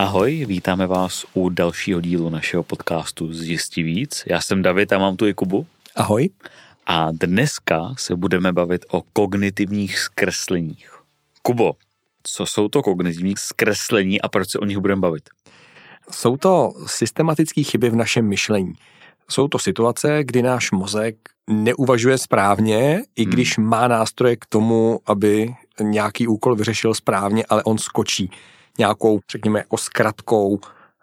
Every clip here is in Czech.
Ahoj, vítáme vás u dalšího dílu našeho podcastu Zjistí víc. Já jsem David a mám tu i Kubu. Ahoj. A dneska se budeme bavit o kognitivních zkresleních. Kubo, co jsou to kognitivní zkreslení a proč se o nich budeme bavit? Jsou to systematické chyby v našem myšlení. Jsou to situace, kdy náš mozek neuvažuje správně, i hmm. když hmm. má nástroje k tomu, aby nějaký úkol vyřešil správně, ale on skočí nějakou, řekněme, jako zkratkou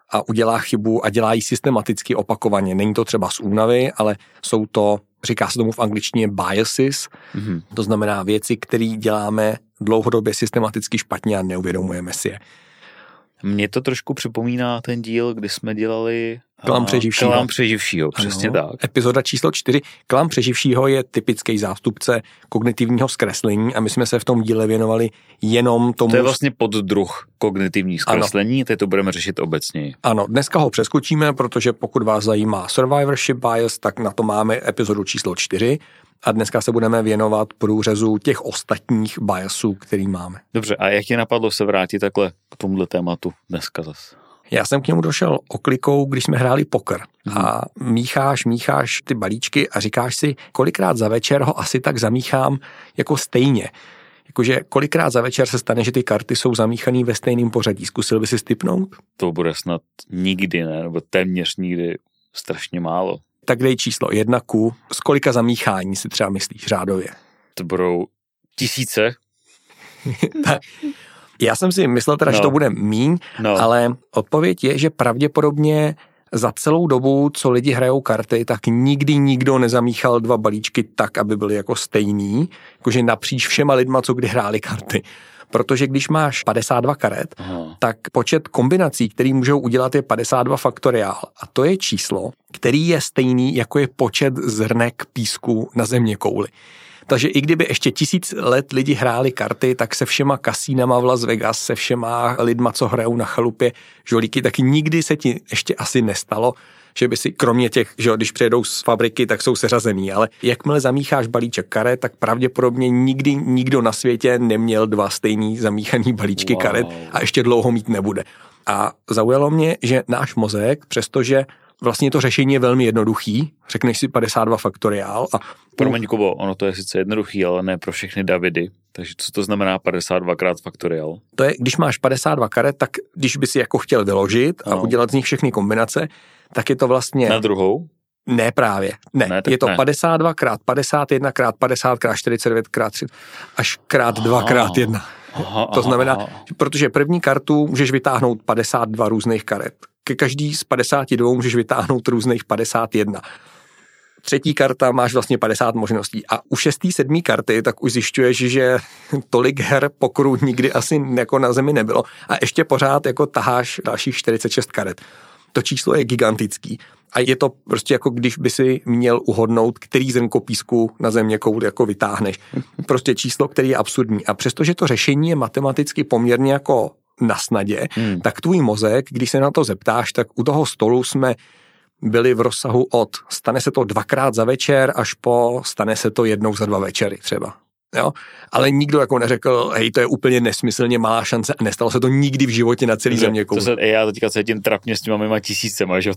a udělá chybu a dělá ji systematicky opakovaně. Není to třeba z únavy, ale jsou to, říká se tomu v angličtině biases, mm-hmm. to znamená věci, které děláme dlouhodobě systematicky špatně a neuvědomujeme si je. Mně to trošku připomíná ten díl, kdy jsme dělali Klam přeživšího. Klam přeživšího, přesně ano. tak. Epizoda číslo čtyři. Klam přeživšího je typický zástupce kognitivního zkreslení a my jsme se v tom díle věnovali jenom tomu... To je vlastně poddruh kognitivních zkreslení, ano. teď to budeme řešit obecně. Ano, dneska ho přeskočíme, protože pokud vás zajímá survivorship bias, tak na to máme epizodu číslo čtyři a dneska se budeme věnovat průřezu těch ostatních biasů, který máme. Dobře, a jak je napadlo se vrátit takhle k tomuhle tématu dneska zase? Já jsem k němu došel oklikou, když jsme hráli poker. Hmm. A mícháš, mícháš ty balíčky a říkáš si, kolikrát za večer ho asi tak zamíchám jako stejně. Jakože kolikrát za večer se stane, že ty karty jsou zamíchané ve stejném pořadí. Zkusil by si stipnout? To bude snad nikdy, ne? Nebo téměř nikdy strašně málo. Tak dej číslo jedna ku. Z kolika zamíchání si třeba myslíš řádově? To budou tisíce. Já jsem si myslel teda, no. že to bude míň, no. ale odpověď je, že pravděpodobně za celou dobu, co lidi hrajou karty, tak nikdy nikdo nezamíchal dva balíčky tak, aby byly jako stejný, jakože napříč všema lidma, co kdy hráli karty. Protože když máš 52 karet, Aha. tak počet kombinací, který můžou udělat, je 52 faktoriál. A to je číslo, který je stejný, jako je počet zrnek písku na země kouli. Takže i kdyby ještě tisíc let lidi hráli karty, tak se všema kasínama v Las Vegas, se všema lidma, co hrajou na chalupě žolíky, tak nikdy se ti ještě asi nestalo, že by si kromě těch, že když přijedou z fabriky, tak jsou seřazený, ale jakmile zamícháš balíček karet, tak pravděpodobně nikdy nikdo na světě neměl dva stejný zamíchaný balíčky wow. karet a ještě dlouho mít nebude. A zaujalo mě, že náš mozek, přestože Vlastně to řešení je velmi jednoduchý. Řekneš si 52 faktoriál a... Promiň, Kubo, ono to je sice jednoduchý, ale ne pro všechny Davidy. Takže co to znamená 52 krát faktoriál? To je, když máš 52 karet, tak když by si jako chtěl vyložit a no. udělat z nich všechny kombinace, tak je to vlastně... Na druhou? Ne právě. Ne, ne je to ne. 52 krát 51 krát 50 krát 49 krát 3 až krát 2 krát 1. Aha, to znamená, aha. protože první kartu můžeš vytáhnout 52 různých karet ke každý z 52 můžeš vytáhnout různých 51. Třetí karta máš vlastně 50 možností a u šestý, sedmý karty tak už zjišťuješ, že tolik her pokru nikdy asi jako na zemi nebylo a ještě pořád jako taháš dalších 46 karet. To číslo je gigantický. A je to prostě jako když by si měl uhodnout, který zrnko písku na země kouli jako vytáhneš. Prostě číslo, který je absurdní. A přestože to řešení je matematicky poměrně jako na snadě, hmm. tak tvůj mozek, když se na to zeptáš, tak u toho stolu jsme byli v rozsahu od stane se to dvakrát za večer až po stane se to jednou za dva večery třeba. Jo? Ale nikdo jako neřekl, hej, to je úplně nesmyslně malá šance a nestalo se to nikdy v životě na celý země. To se, já teďka cítím trapně s těma mýma tisícema, že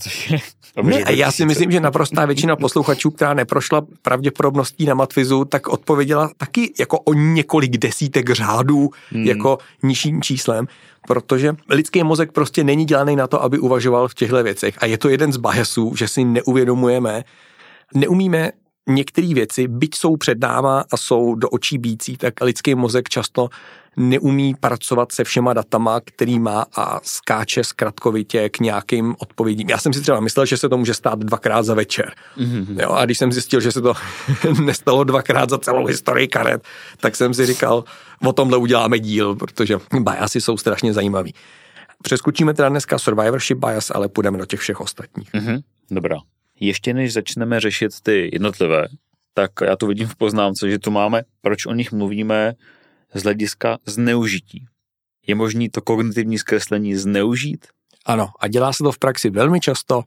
to ne, a já si myslím, že naprostá většina posluchačů, která neprošla pravděpodobností na matvizu, tak odpověděla taky jako o několik desítek řádů hmm. jako nižším číslem, protože lidský mozek prostě není dělaný na to, aby uvažoval v těchto věcech. A je to jeden z biasů, že si neuvědomujeme, neumíme některé věci, byť jsou před náma a jsou do očí bící, tak lidský mozek často neumí pracovat se všema datama, který má a skáče zkratkovitě k nějakým odpovědím. Já jsem si třeba myslel, že se to může stát dvakrát za večer. Mm-hmm. Jo, a když jsem zjistil, že se to nestalo dvakrát za celou historii karet, tak jsem si říkal, o tomhle uděláme díl, protože biasy jsou strašně zajímavý. Přeskočíme teda dneska survivorship bias, ale půjdeme do těch všech ostatních. Mm-hmm. Dobrá ještě než začneme řešit ty jednotlivé, tak já to vidím v poznámce, že tu máme, proč o nich mluvíme z hlediska zneužití. Je možný to kognitivní zkreslení zneužít? Ano, a dělá se to v praxi velmi často.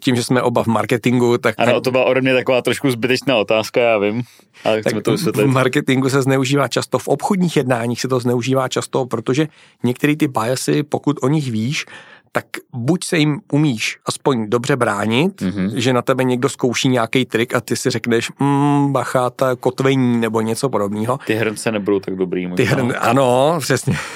tím, že jsme oba v marketingu, tak... Ano, to byla ode mě taková trošku zbytečná otázka, já vím, ale chceme to vysvětlit. V marketingu se zneužívá často, v obchodních jednáních se to zneužívá často, protože některé ty biasy, pokud o nich víš, tak buď se jim umíš aspoň dobře bránit, mm-hmm. že na tebe někdo zkouší nějaký trik a ty si řekneš, mm, bacha, ta kotvení nebo něco podobného. Ty hrnce nebudou tak dobrý. Možná. Ty hrn, ano, přesně.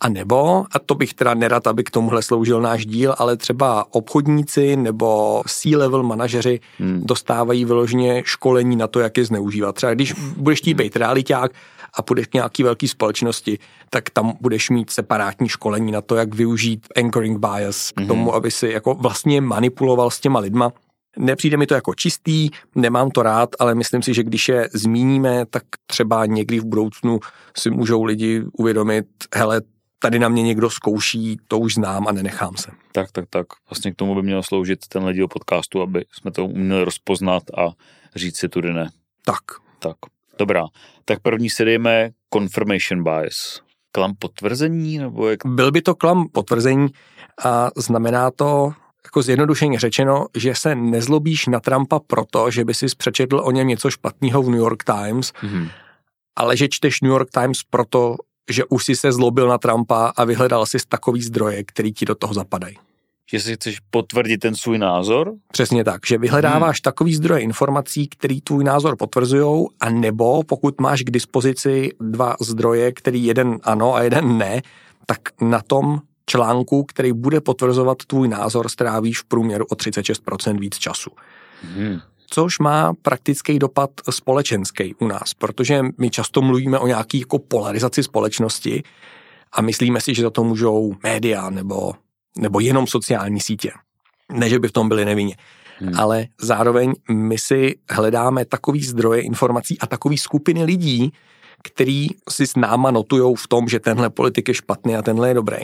A nebo, a to bych teda nerad, aby k tomuhle sloužil náš díl, ale třeba obchodníci nebo C-level manažeři hmm. dostávají vyloženě školení na to, jak je zneužívat. Třeba když budeš chtít být realiták a půjdeš k nějaký velký společnosti, tak tam budeš mít separátní školení na to, jak využít anchoring bias k hmm. tomu, aby si jako vlastně manipuloval s těma lidma. Nepřijde mi to jako čistý, nemám to rád, ale myslím si, že když je zmíníme, tak třeba někdy v budoucnu si můžou lidi uvědomit, hele, tady na mě někdo zkouší, to už znám a nenechám se. Tak, tak, tak. Vlastně k tomu by měl sloužit tenhle díl podcastu, aby jsme to uměli rozpoznat a říct si tudy ne. Tak. Tak. Dobrá. Tak první si dejme confirmation bias. Klam potvrzení? Nebo jak... Byl by to klam potvrzení a znamená to, jako zjednodušeně řečeno, že se nezlobíš na Trumpa proto, že by si přečetl o něm něco špatného v New York Times, mm-hmm. ale že čteš New York Times proto, že už si se zlobil na Trumpa a vyhledal si takový zdroje, který ti do toho zapadají. Že si chceš potvrdit ten svůj názor? Přesně tak, že vyhledáváš hmm. takový zdroje informací, který tvůj názor potvrzují, a nebo pokud máš k dispozici dva zdroje, který jeden ano a jeden ne, tak na tom článku, který bude potvrzovat tvůj názor, strávíš v průměru o 36% víc času. Hmm což má praktický dopad společenský u nás, protože my často mluvíme o nějaký jako polarizaci společnosti a myslíme si, že za to můžou média nebo, nebo jenom sociální sítě. Ne, že by v tom byli nevinně. Hmm. Ale zároveň my si hledáme takový zdroje informací a takový skupiny lidí, který si s náma notujou v tom, že tenhle politik je špatný a tenhle je dobrý.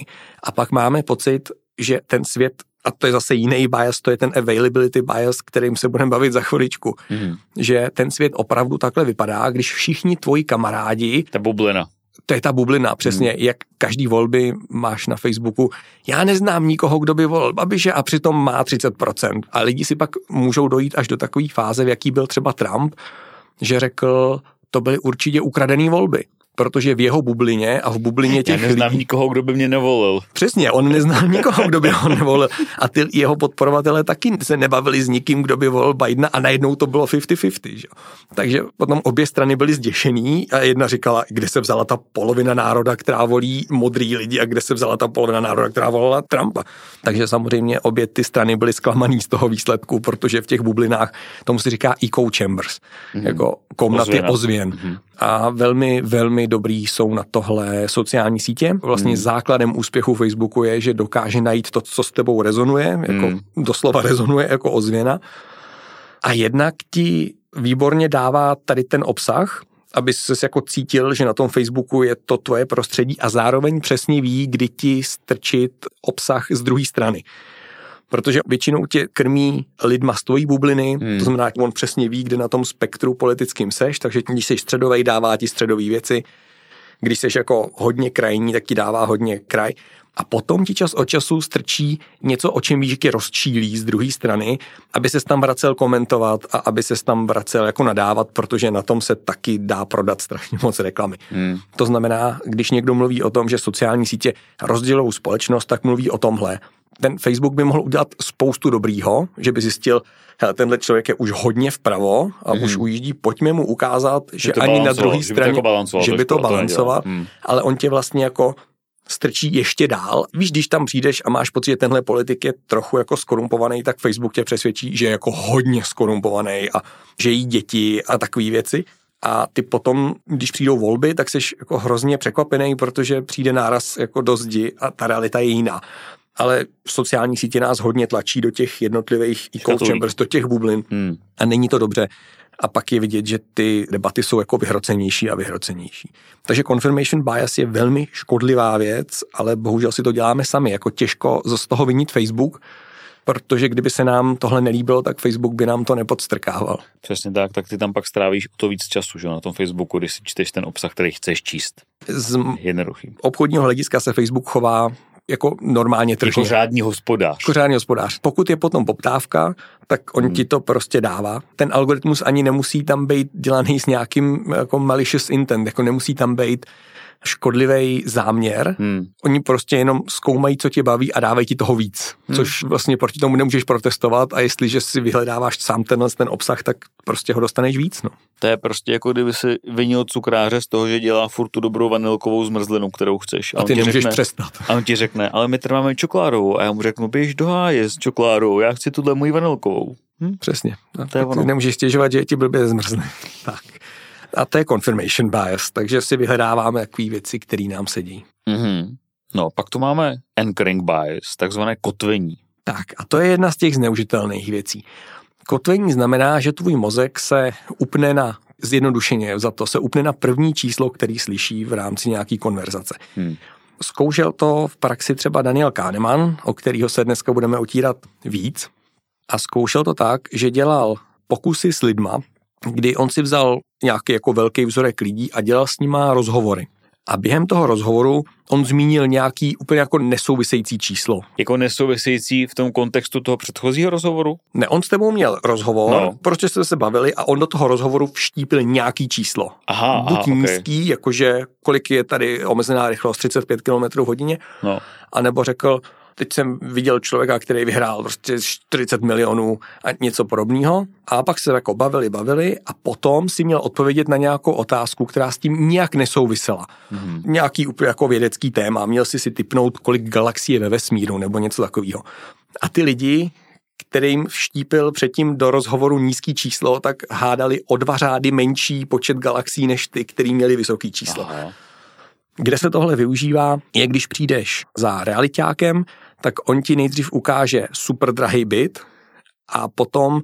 A pak máme pocit, že ten svět a to je zase jiný bias, to je ten availability bias, kterým se budeme bavit za chviličku. Mm. Že ten svět opravdu takhle vypadá, když všichni tvoji kamarádi... Ta bublina. To je ta bublina, přesně, mm. jak každý volby máš na Facebooku. Já neznám nikoho, kdo by volil Babiše a přitom má 30%. A lidi si pak můžou dojít až do takové fáze, v jaký byl třeba Trump, že řekl, to byly určitě ukradené volby protože v jeho bublině a v bublině těch Já neznám lidí... nikoho, kdo by mě nevolil. Přesně, on neznal nikoho, kdo by ho nevolil. A ty jeho podporovatelé taky se nebavili s nikým, kdo by volil Bidena a najednou to bylo 50-50. Že? Takže potom obě strany byly zděšený a jedna říkala, kde se vzala ta polovina národa, která volí modrý lidi a kde se vzala ta polovina národa, která volila Trumpa. Takže samozřejmě obě ty strany byly zklamaný z toho výsledku, protože v těch bublinách tomu se říká echo chambers, mm-hmm. jako komnaty ozvěn. ozvěn. Mm-hmm. A velmi, velmi dobrý jsou na tohle sociální sítě. Vlastně hmm. základem úspěchu Facebooku je, že dokáže najít to, co s tebou rezonuje, jako hmm. doslova rezonuje jako ozvěna. A jednak ti výborně dává tady ten obsah, aby se jako cítil, že na tom Facebooku je to tvoje prostředí a zároveň přesně ví, kdy ti strčit obsah z druhé strany protože většinou tě krmí lidma z tvojí bubliny, hmm. to znamená, on přesně ví, kde na tom spektru politickým seš, takže když jsi středový, dává ti středové věci, když jsi jako hodně krajní, tak ti dává hodně kraj. A potom ti čas od času strčí něco, o čem víš, že rozčílí z druhé strany, aby se tam vracel komentovat a aby se tam vracel jako nadávat, protože na tom se taky dá prodat strašně moc reklamy. Hmm. To znamená, když někdo mluví o tom, že sociální sítě rozdělují společnost, tak mluví o tomhle ten Facebook by mohl udělat spoustu dobrýho, že by zjistil, hele, tenhle člověk je už hodně vpravo a mm. už ujíždí, pojďme mu ukázat, že, že ani na druhé straně, že by to balancoval, hmm. ale on tě vlastně jako strčí ještě dál. Víš, když tam přijdeš a máš pocit, že tenhle politik je trochu jako skorumpovaný, tak Facebook tě přesvědčí, že je jako hodně skorumpovaný a že jí děti a takové věci. A ty potom, když přijdou volby, tak jsi jako hrozně překvapený, protože přijde náraz jako do zdi a ta realita je jiná ale sociální sítě nás hodně tlačí do těch jednotlivých echo chambers, do těch bublin hmm. a není to dobře. A pak je vidět, že ty debaty jsou jako vyhrocenější a vyhrocenější. Takže confirmation bias je velmi škodlivá věc, ale bohužel si to děláme sami. Jako těžko z toho vinit Facebook, protože kdyby se nám tohle nelíbilo, tak Facebook by nám to nepodstrkával. Přesně tak, tak ty tam pak strávíš o to víc času, že na tom Facebooku, když si čteš ten obsah, který chceš číst. Z Jednoduchý. obchodního hlediska se Facebook chová jako normálně tržně. Jako řádný hospodář. Jako řádný hospodář. Pokud je potom poptávka, tak on hmm. ti to prostě dává. Ten algoritmus ani nemusí tam být dělaný s nějakým jako malicious intent, jako nemusí tam být škodlivý záměr. Hmm. Oni prostě jenom zkoumají, co tě baví a dávají ti toho víc. Hmm. Což vlastně proti tomu nemůžeš protestovat a jestliže si vyhledáváš sám tenhle ten obsah, tak prostě ho dostaneš víc. No. To je prostě jako kdyby si vinil cukráře z toho, že dělá furt tu dobrou vanilkovou zmrzlinu, kterou chceš. A, a ty nemůžeš řekne, přestat. A on ti řekne, ale my tady máme čokoládovou. A já mu řeknu, běž do háje s čokoládou, já chci tuhle můj vanilkovou. Hm? Přesně. A to je ono. nemůžeš stěžovat, že ti blbě zmrzne. tak. A to je confirmation bias, takže si vyhledáváme takové věci, které nám sedí. Mm-hmm. No, pak tu máme anchoring bias, takzvané kotvení. Tak, a to je jedna z těch zneužitelných věcí. Kotvení znamená, že tvůj mozek se upne na, zjednodušeně za to, se upne na první číslo, který slyší v rámci nějaký konverzace. Hmm. Zkoušel to v praxi třeba Daniel Kahneman, o kterého se dneska budeme otírat víc. A zkoušel to tak, že dělal pokusy s lidma, kdy on si vzal nějaký jako velký vzorek lidí a dělal s nima rozhovory. A během toho rozhovoru on zmínil nějaký úplně jako nesouvisející číslo. Jako nesouvisející v tom kontextu toho předchozího rozhovoru? Ne, on s tebou měl rozhovor, no. prostě jste se bavili a on do toho rozhovoru vštípil nějaký číslo. Aha, Buď aha, nízký, okay. jakože kolik je tady omezená rychlost 35 km hodině, no. anebo řekl, Teď jsem viděl člověka, který vyhrál prostě 40 milionů a něco podobného. A pak se jako bavili, bavili a potom si měl odpovědět na nějakou otázku, která s tím nijak nesouvisela. Mm-hmm. Nějaký úplně jako vědecký téma. Měl si si typnout, kolik galaxií je ve vesmíru nebo něco takového. A ty lidi, kterým vštípil předtím do rozhovoru nízký číslo, tak hádali o dva řády menší počet galaxií než ty, který měli vysoký číslo. Aha. Kde se tohle využívá, je když přijdeš za realitákem, tak on ti nejdřív ukáže super drahý byt a potom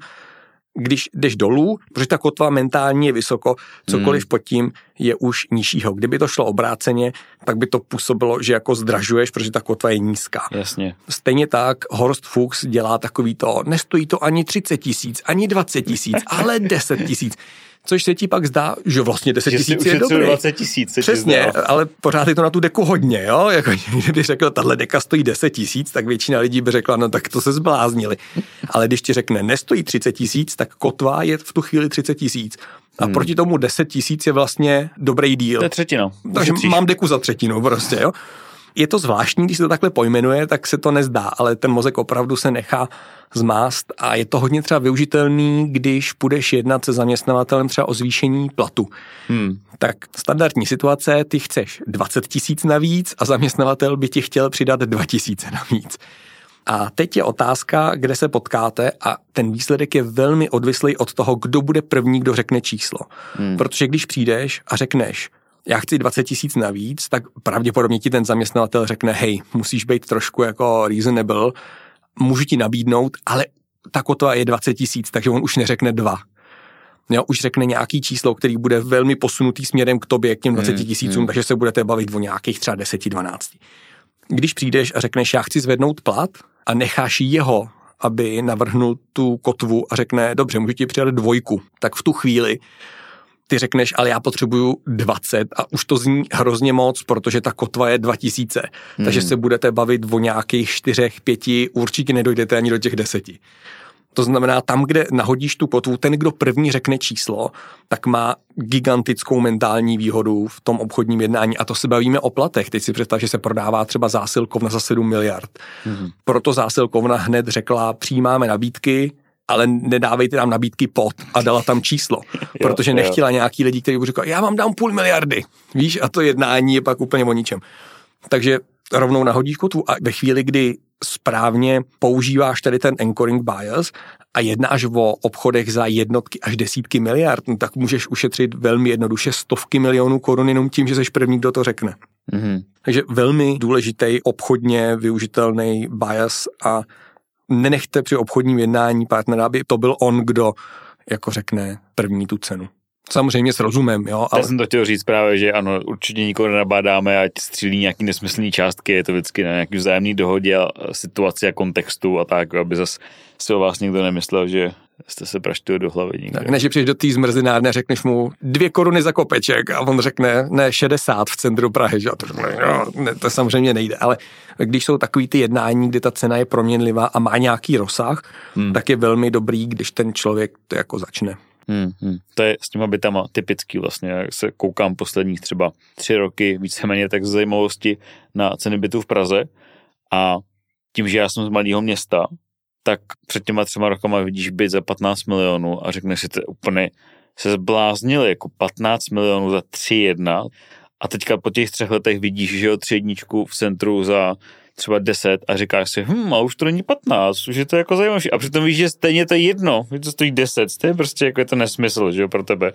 když jdeš dolů, protože ta kotva mentální je vysoko, cokoliv hmm. pod tím je už nižšího. Kdyby to šlo obráceně, tak by to působilo, že jako zdražuješ, protože ta kotva je nízká. Jasně. Stejně tak Horst Fuchs dělá takový to, nestojí to ani 30 tisíc, ani 20 tisíc, ale 10 tisíc což se ti pak zdá, že vlastně 10 tisíc je dobrý. 20 tisíc. Přesně, ale pořád je to na tu deku hodně, jo? Jako, kdyby řekl, tahle deka stojí 10 tisíc, tak většina lidí by řekla, no tak to se zbláznili. Ale když ti řekne, nestojí 30 tisíc, tak kotva je v tu chvíli 30 tisíc. A hmm. proti tomu 10 tisíc je vlastně dobrý díl. To je třetina. Takže mám deku za třetinu prostě, jo? Je to zvláštní, když se to takhle pojmenuje, tak se to nezdá, ale ten mozek opravdu se nechá zmást a je to hodně třeba využitelný, když půjdeš jednat se zaměstnavatelem třeba o zvýšení platu. Hmm. Tak standardní situace, ty chceš 20 tisíc navíc a zaměstnavatel by ti chtěl přidat 2 tisíce navíc. A teď je otázka, kde se potkáte a ten výsledek je velmi odvislý od toho, kdo bude první, kdo řekne číslo. Hmm. Protože když přijdeš a řekneš, já chci 20 tisíc navíc, tak pravděpodobně ti ten zaměstnavatel řekne, hej, musíš být trošku jako reasonable, můžu ti nabídnout, ale ta kotva je 20 tisíc, takže on už neřekne dva. Jo, už řekne nějaký číslo, který bude velmi posunutý směrem k tobě, k těm 20 hmm, tisícům, hmm. takže se budete bavit o nějakých třeba 10-12. Když přijdeš a řekneš, já chci zvednout plat a necháš jeho, aby navrhnul tu kotvu a řekne, dobře, můžu ti přidat dvojku, tak v tu chvíli ty řekneš, ale já potřebuju 20 a už to zní hrozně moc, protože ta kotva je 2000, hmm. takže se budete bavit o nějakých čtyřech, pěti, určitě nedojdete ani do těch deseti. To znamená, tam, kde nahodíš tu kotvu, ten, kdo první řekne číslo, tak má gigantickou mentální výhodu v tom obchodním jednání. A to se bavíme o platech. Teď si představ, že se prodává třeba zásilkovna za 7 miliard. Mm-hmm. Proto zásilkovna hned řekla, přijímáme nabídky, ale nedávejte nám nabídky pod a dala tam číslo, protože nechtěla nějaký lidi, kteří by říkal, já vám dám půl miliardy, víš, a to jednání je pak úplně o ničem. Takže rovnou nahodíš kotu a ve chvíli, kdy správně používáš tady ten anchoring bias a jednáš o obchodech za jednotky až desítky miliard, no tak můžeš ušetřit velmi jednoduše stovky milionů korun jenom tím, že jsi první, kdo to řekne. Mm-hmm. Takže velmi důležitý obchodně využitelný bias a nenechte při obchodním jednání partnera, aby to byl on, kdo jako řekne první tu cenu. Samozřejmě s rozumem, jo. Ale... Já jsem to chtěl říct právě, že ano, určitě nikoho nenabádáme, ať střílí nějaký nesmyslný částky, je to vždycky na nějaký vzájemný dohodě a situaci a kontextu a tak, aby zase si o vás někdo nemyslel, že jste se praštili do hlavy někde. Tak než přijdeš do té zmrzinárny a řekneš mu dvě koruny za kopeček a on řekne ne 60 v centru Prahy, že? A to, no, ne, to samozřejmě nejde, ale když jsou takový ty jednání, kdy ta cena je proměnlivá a má nějaký rozsah, hmm. tak je velmi dobrý, když ten člověk to jako začne. Hmm, hmm. To je s těma bytama typický vlastně, jak se koukám posledních třeba tři roky, víceméně tak z zajímavosti na ceny bytů v Praze a tím, že já jsem z malého města, tak před těma třema rokama vidíš byt za 15 milionů a řekneš si, to úplně se zbláznili, jako 15 milionů za 3,1 a teďka po těch třech letech vidíš, že jo, tři jedničku v centru za třeba 10 a říkáš si, hm, a už to není 15, už je to jako zajímavé. A přitom víš, že stejně to je jedno, že to stojí 10, to je prostě jako je to nesmysl, že jo, pro tebe.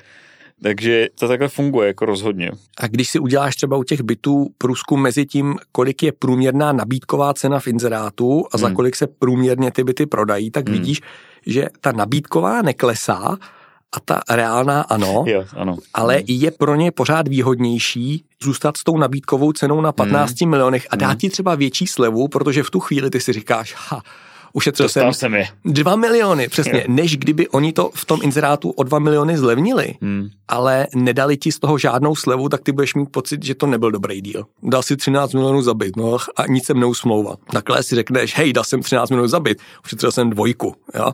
Takže to takhle funguje jako rozhodně. A když si uděláš třeba u těch bytů průzkum mezi tím, kolik je průměrná nabídková cena v inzerátu a za hmm. kolik se průměrně ty byty prodají, tak hmm. vidíš, že ta nabídková neklesá, a ta reálná ano, jo, ano. ale je pro ně pořád výhodnější zůstat s tou nabídkovou cenou na 15 hmm. milionech a dát hmm. ti třeba větší slevu, protože v tu chvíli ty si říkáš, ha, ušetřil jsem, jsem je. 2 miliony, přesně, jo. než kdyby oni to v tom inzerátu o 2 miliony zlevnili, hmm. ale nedali ti z toho žádnou slevu, tak ty budeš mít pocit, že to nebyl dobrý díl. Dal si 13 milionů za byt, no a nic jsem neusmlouval. Takhle si řekneš, hej, dal jsem 13 milionů za byt, ušetřil jsem dvojku, jo.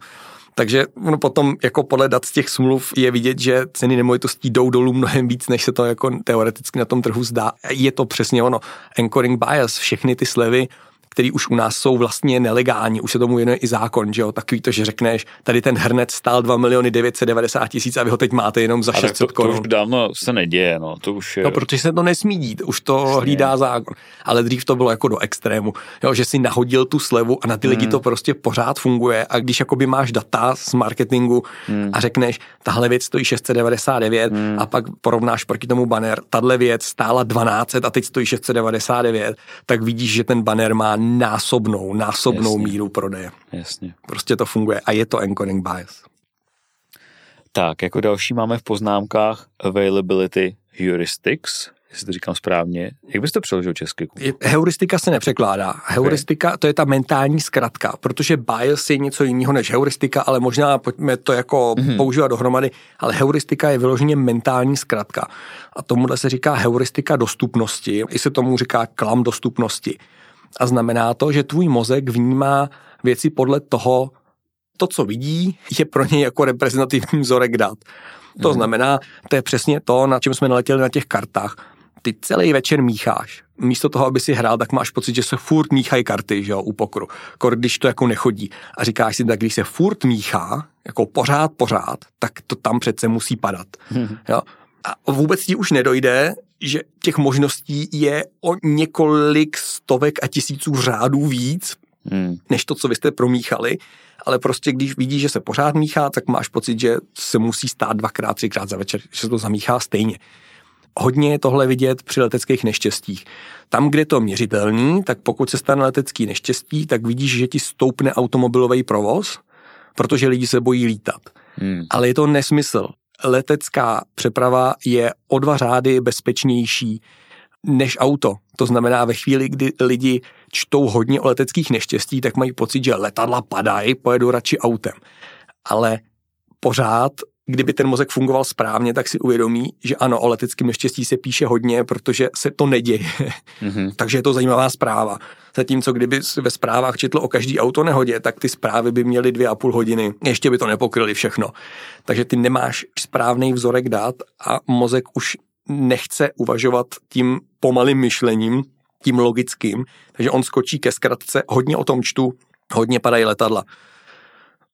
Takže no potom jako podle dat z těch smluv je vidět, že ceny nemovitostí jdou dolů mnohem víc, než se to jako teoreticky na tom trhu zdá. Je to přesně ono. Anchoring bias, všechny ty slevy který už u nás jsou vlastně nelegální, už se tomu věnuje i zákon, že jo, takový to, že řekneš, tady ten hrnec stál 2 miliony 990 tisíc a vy ho teď máte jenom za 600 korun. To už dávno se neděje, no, to už je... No, protože se to nesmí dít, už to Přesně. hlídá zákon, ale dřív to bylo jako do extrému, jo, že si nahodil tu slevu a na ty hmm. lidi to prostě pořád funguje a když jakoby máš data z marketingu hmm. a řekneš, tahle věc stojí 699 hmm. a pak porovnáš proti tomu banner, tahle věc stála 12 a teď stojí 699, tak vidíš, že ten banner má násobnou, násobnou Jasně. míru prodeje. Jasně. Prostě to funguje a je to encoding bias. Tak, jako další máme v poznámkách availability heuristics, jestli to říkám správně. Jak bys to přeložil česky? Heuristika se nepřekládá. Heuristika okay. to je ta mentální zkratka, protože bias je něco jiného než heuristika, ale možná pojďme to jako mm-hmm. používat dohromady, ale heuristika je vyloženě mentální zkratka. A tomuhle se říká heuristika dostupnosti, i se tomu říká klam dostupnosti. A znamená to, že tvůj mozek vnímá věci podle toho, to, co vidí, je pro něj jako reprezentativní vzorek dat. To hmm. znamená, to je přesně to, na čem jsme naletěli na těch kartách. Ty celý večer mícháš. Místo toho, aby si hrál, tak máš pocit, že se furt míchají karty, že jo, u pokru. Kor, když to jako nechodí. A říkáš si, tak když se furt míchá, jako pořád, pořád, tak to tam přece musí padat. Hmm. Jo? A vůbec ti už nedojde, že těch možností je o několik stovek a tisíců řádů víc, hmm. než to, co vy jste promíchali, ale prostě když vidíš, že se pořád míchá, tak máš pocit, že se musí stát dvakrát, třikrát za večer, že se to zamíchá stejně. Hodně je tohle vidět při leteckých neštěstích. Tam, kde je to měřitelný, tak pokud se stane letecký neštěstí, tak vidíš, že ti stoupne automobilový provoz, protože lidi se bojí lítat. Hmm. Ale je to nesmysl letecká přeprava je o dva řády bezpečnější než auto. To znamená, ve chvíli, kdy lidi čtou hodně o leteckých neštěstí, tak mají pocit, že letadla padají, pojedu radši autem. Ale pořád kdyby ten mozek fungoval správně, tak si uvědomí, že ano, o leteckém neštěstí se píše hodně, protože se to neděje. Mm-hmm. Takže je to zajímavá zpráva. Zatímco kdyby ve zprávách četl o každý auto nehodě, tak ty zprávy by měly dvě a půl hodiny. Ještě by to nepokryly všechno. Takže ty nemáš správný vzorek dát a mozek už nechce uvažovat tím pomalým myšlením, tím logickým, takže on skočí ke zkratce, hodně o tom čtu, hodně padají letadla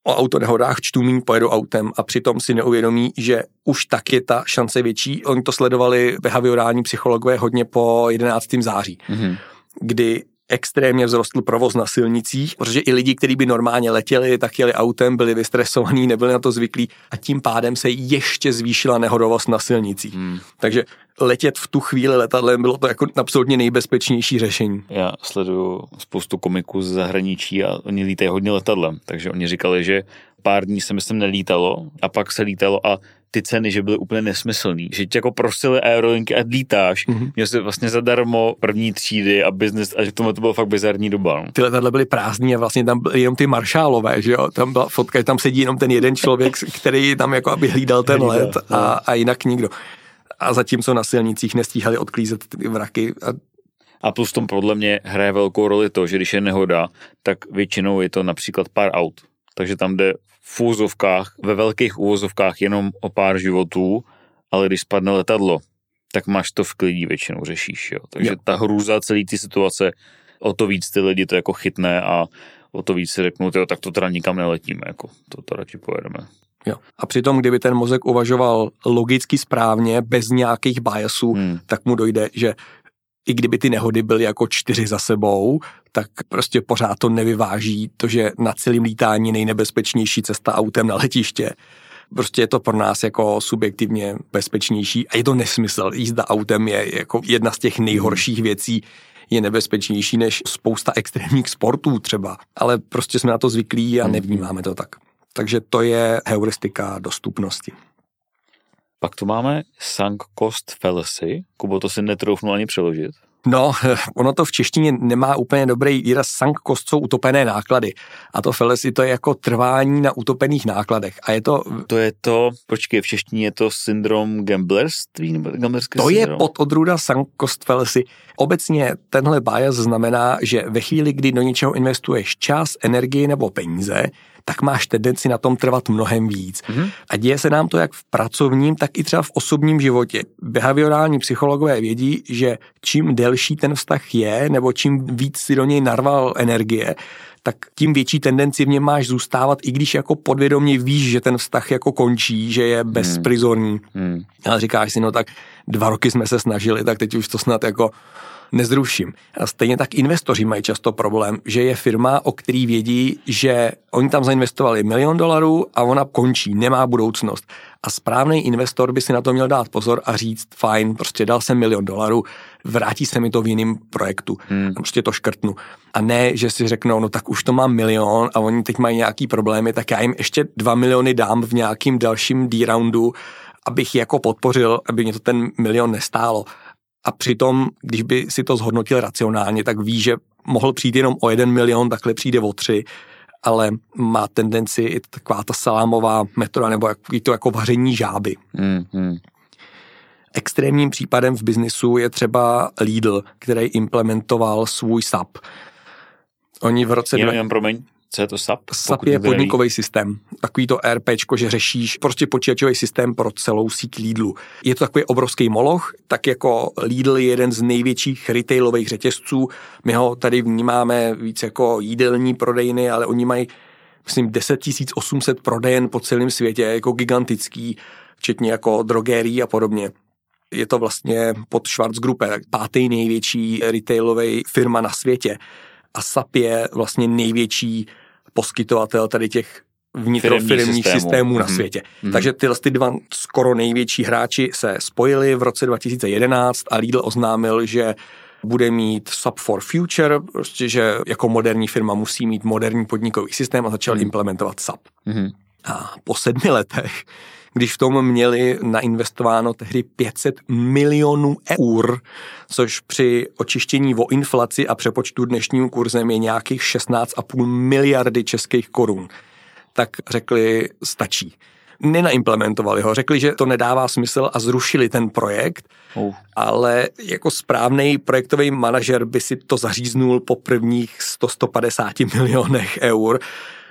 o autonehodách čtu míň pojedu autem a přitom si neuvědomí, že už tak je ta šance větší. Oni to sledovali behaviorální psychologové hodně po 11. září, mm-hmm. kdy extrémně vzrostl provoz na silnicích, protože i lidi, kteří by normálně letěli, tak jeli autem, byli vystresovaní, nebyli na to zvyklí a tím pádem se ještě zvýšila nehodovost na silnicích. Hmm. Takže letět v tu chvíli letadlem bylo to jako absolutně nejbezpečnější řešení. Já sleduju spoustu komiků z zahraničí a oni lítají hodně letadlem, takže oni říkali, že pár dní se myslím nelítalo a pak se lítalo a ty ceny, že byly úplně nesmyslný, že tě jako prosili aerolinky a lítáš, mm-hmm. měl jsi vlastně zadarmo první třídy a business a že tomu to bylo fakt bizarní doba. No. Ty letadla byly prázdní a vlastně tam byly jenom ty maršálové, že jo, tam byla fotka, že tam sedí jenom ten jeden člověk, který tam jako aby hlídal ten let a, no. a jinak nikdo. A zatímco na silnicích nestíhali odklízet ty vraky a a plus tom podle mě hraje velkou roli to, že když je nehoda, tak většinou je to například pár aut. Takže tam jde v úvozovkách, ve velkých úvozovkách jenom o pár životů, ale když spadne letadlo, tak máš to v klidí většinou řešíš. Jo. Takže jo. ta hrůza celé ty situace, o to víc ty lidi to jako chytne a o to víc si řeknou, jo, tak to teda nikam neletíme, jako, to, to radši pojedeme. Jo. A přitom, kdyby ten mozek uvažoval logicky správně, bez nějakých biasů, hmm. tak mu dojde, že i kdyby ty nehody byly jako čtyři za sebou, tak prostě pořád to nevyváží to, že na celém lítání nejnebezpečnější cesta autem na letiště. Prostě je to pro nás jako subjektivně bezpečnější a je to nesmysl. Jízda autem je jako jedna z těch nejhorších věcí, je nebezpečnější než spousta extrémních sportů třeba, ale prostě jsme na to zvyklí a nevnímáme to tak. Takže to je heuristika dostupnosti. Pak tu máme sunk cost fallacy. Kubo, to si netroufnu ani přeložit. No, ono to v češtině nemá úplně dobrý výraz. Sunk cost jsou utopené náklady. A to fallacy to je jako trvání na utopených nákladech. A je to... To je to, počkej, v češtině je to syndrom gamblerství? Nebo to syndrom? je pod odrůda sunk cost fallacy. Obecně tenhle bias znamená, že ve chvíli, kdy do něčeho investuješ čas, energii nebo peníze, tak máš tendenci na tom trvat mnohem víc. Mm-hmm. A děje se nám to jak v pracovním, tak i třeba v osobním životě. Behaviorální psychologové vědí, že čím delší ten vztah je, nebo čím víc si do něj narval energie, tak tím větší tendenci v něm máš zůstávat, i když jako podvědomě víš, že ten vztah jako končí, že je bezprizorní. Hmm. Hmm. Ale říkáš si, no tak dva roky jsme se snažili, tak teď už to snad jako nezruším. A stejně tak investoři mají často problém, že je firma, o který vědí, že oni tam zainvestovali milion dolarů a ona končí, nemá budoucnost. A správný investor by si na to měl dát pozor a říct, fajn, prostě dal jsem milion dolarů, vrátí se mi to v jiném projektu. Hmm. Prostě to škrtnu. A ne, že si řeknou, no tak už to mám milion a oni teď mají nějaký problémy, tak já jim ještě dva miliony dám v nějakým dalším D-roundu, abych jako podpořil, aby mě to ten milion nestálo. A přitom, když by si to zhodnotil racionálně, tak ví, že mohl přijít jenom o jeden milion, takhle přijde o tři, ale má tendenci i taková ta salámová metoda, nebo jak, to jako vaření žáby. Mm, hmm. Extrémním případem v biznisu je třeba Lidl, který implementoval svůj SAP. Oni v roce... Jenom, jenom promiň, co je to SAP? SAP je podnikový systém. Takový to RP, že řešíš prostě počítačový systém pro celou síť Lidlu. Je to takový obrovský moloch, tak jako Lidl je jeden z největších retailových řetězců. My ho tady vnímáme víc jako jídelní prodejny, ale oni mají myslím 10 800 prodejen po celém světě, jako gigantický, včetně jako drogérií a podobně je to vlastně pod Schwarz Gruppe, pátý největší retailový firma na světě. A SAP je vlastně největší poskytovatel tady těch vnitrofirmních systémů. systémů na mm-hmm. světě. Mm-hmm. Takže tyhle ty dva skoro největší hráči se spojili v roce 2011 a Lidl oznámil, že bude mít SAP for Future, prostě, že jako moderní firma musí mít moderní podnikový systém a začal mm-hmm. implementovat SAP. Mm-hmm. A po sedmi letech když v tom měli nainvestováno tehdy 500 milionů eur, což při očištění o inflaci a přepočtu dnešním kurzem je nějakých 16,5 miliardy českých korun. Tak řekli, stačí nenaimplementovali ho. Řekli, že to nedává smysl a zrušili ten projekt, uh. ale jako správný projektový manažer by si to zaříznul po prvních 100-150 milionech eur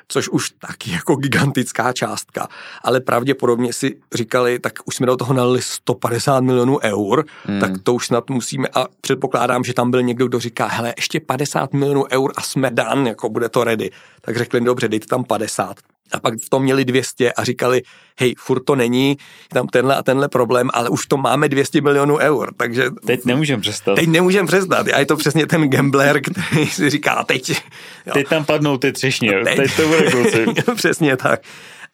což už taky jako gigantická částka, ale pravděpodobně si říkali, tak už jsme do toho nalili 150 milionů eur, hmm. tak to už snad musíme a předpokládám, že tam byl někdo, kdo říká, hele, ještě 50 milionů eur a jsme dan, jako bude to ready. Tak řekli, dobře, dejte tam 50 a pak v tom měli 200 a říkali, hej, furt to není, tam tenhle a tenhle problém, ale už to máme 200 milionů eur, takže... Teď nemůžeme přestat. Teď nemůžeme přestat, a je to přesně ten gambler, který si říká, teď... Jo. Teď tam padnou ty třešně, teď, teď to bude kluci. přesně tak.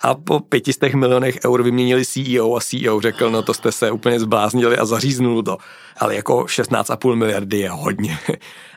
A po pětistech milionech eur vyměnili CEO a CEO řekl, no to jste se úplně zbláznili a zaříznul to. Ale jako 16,5 miliardy je hodně.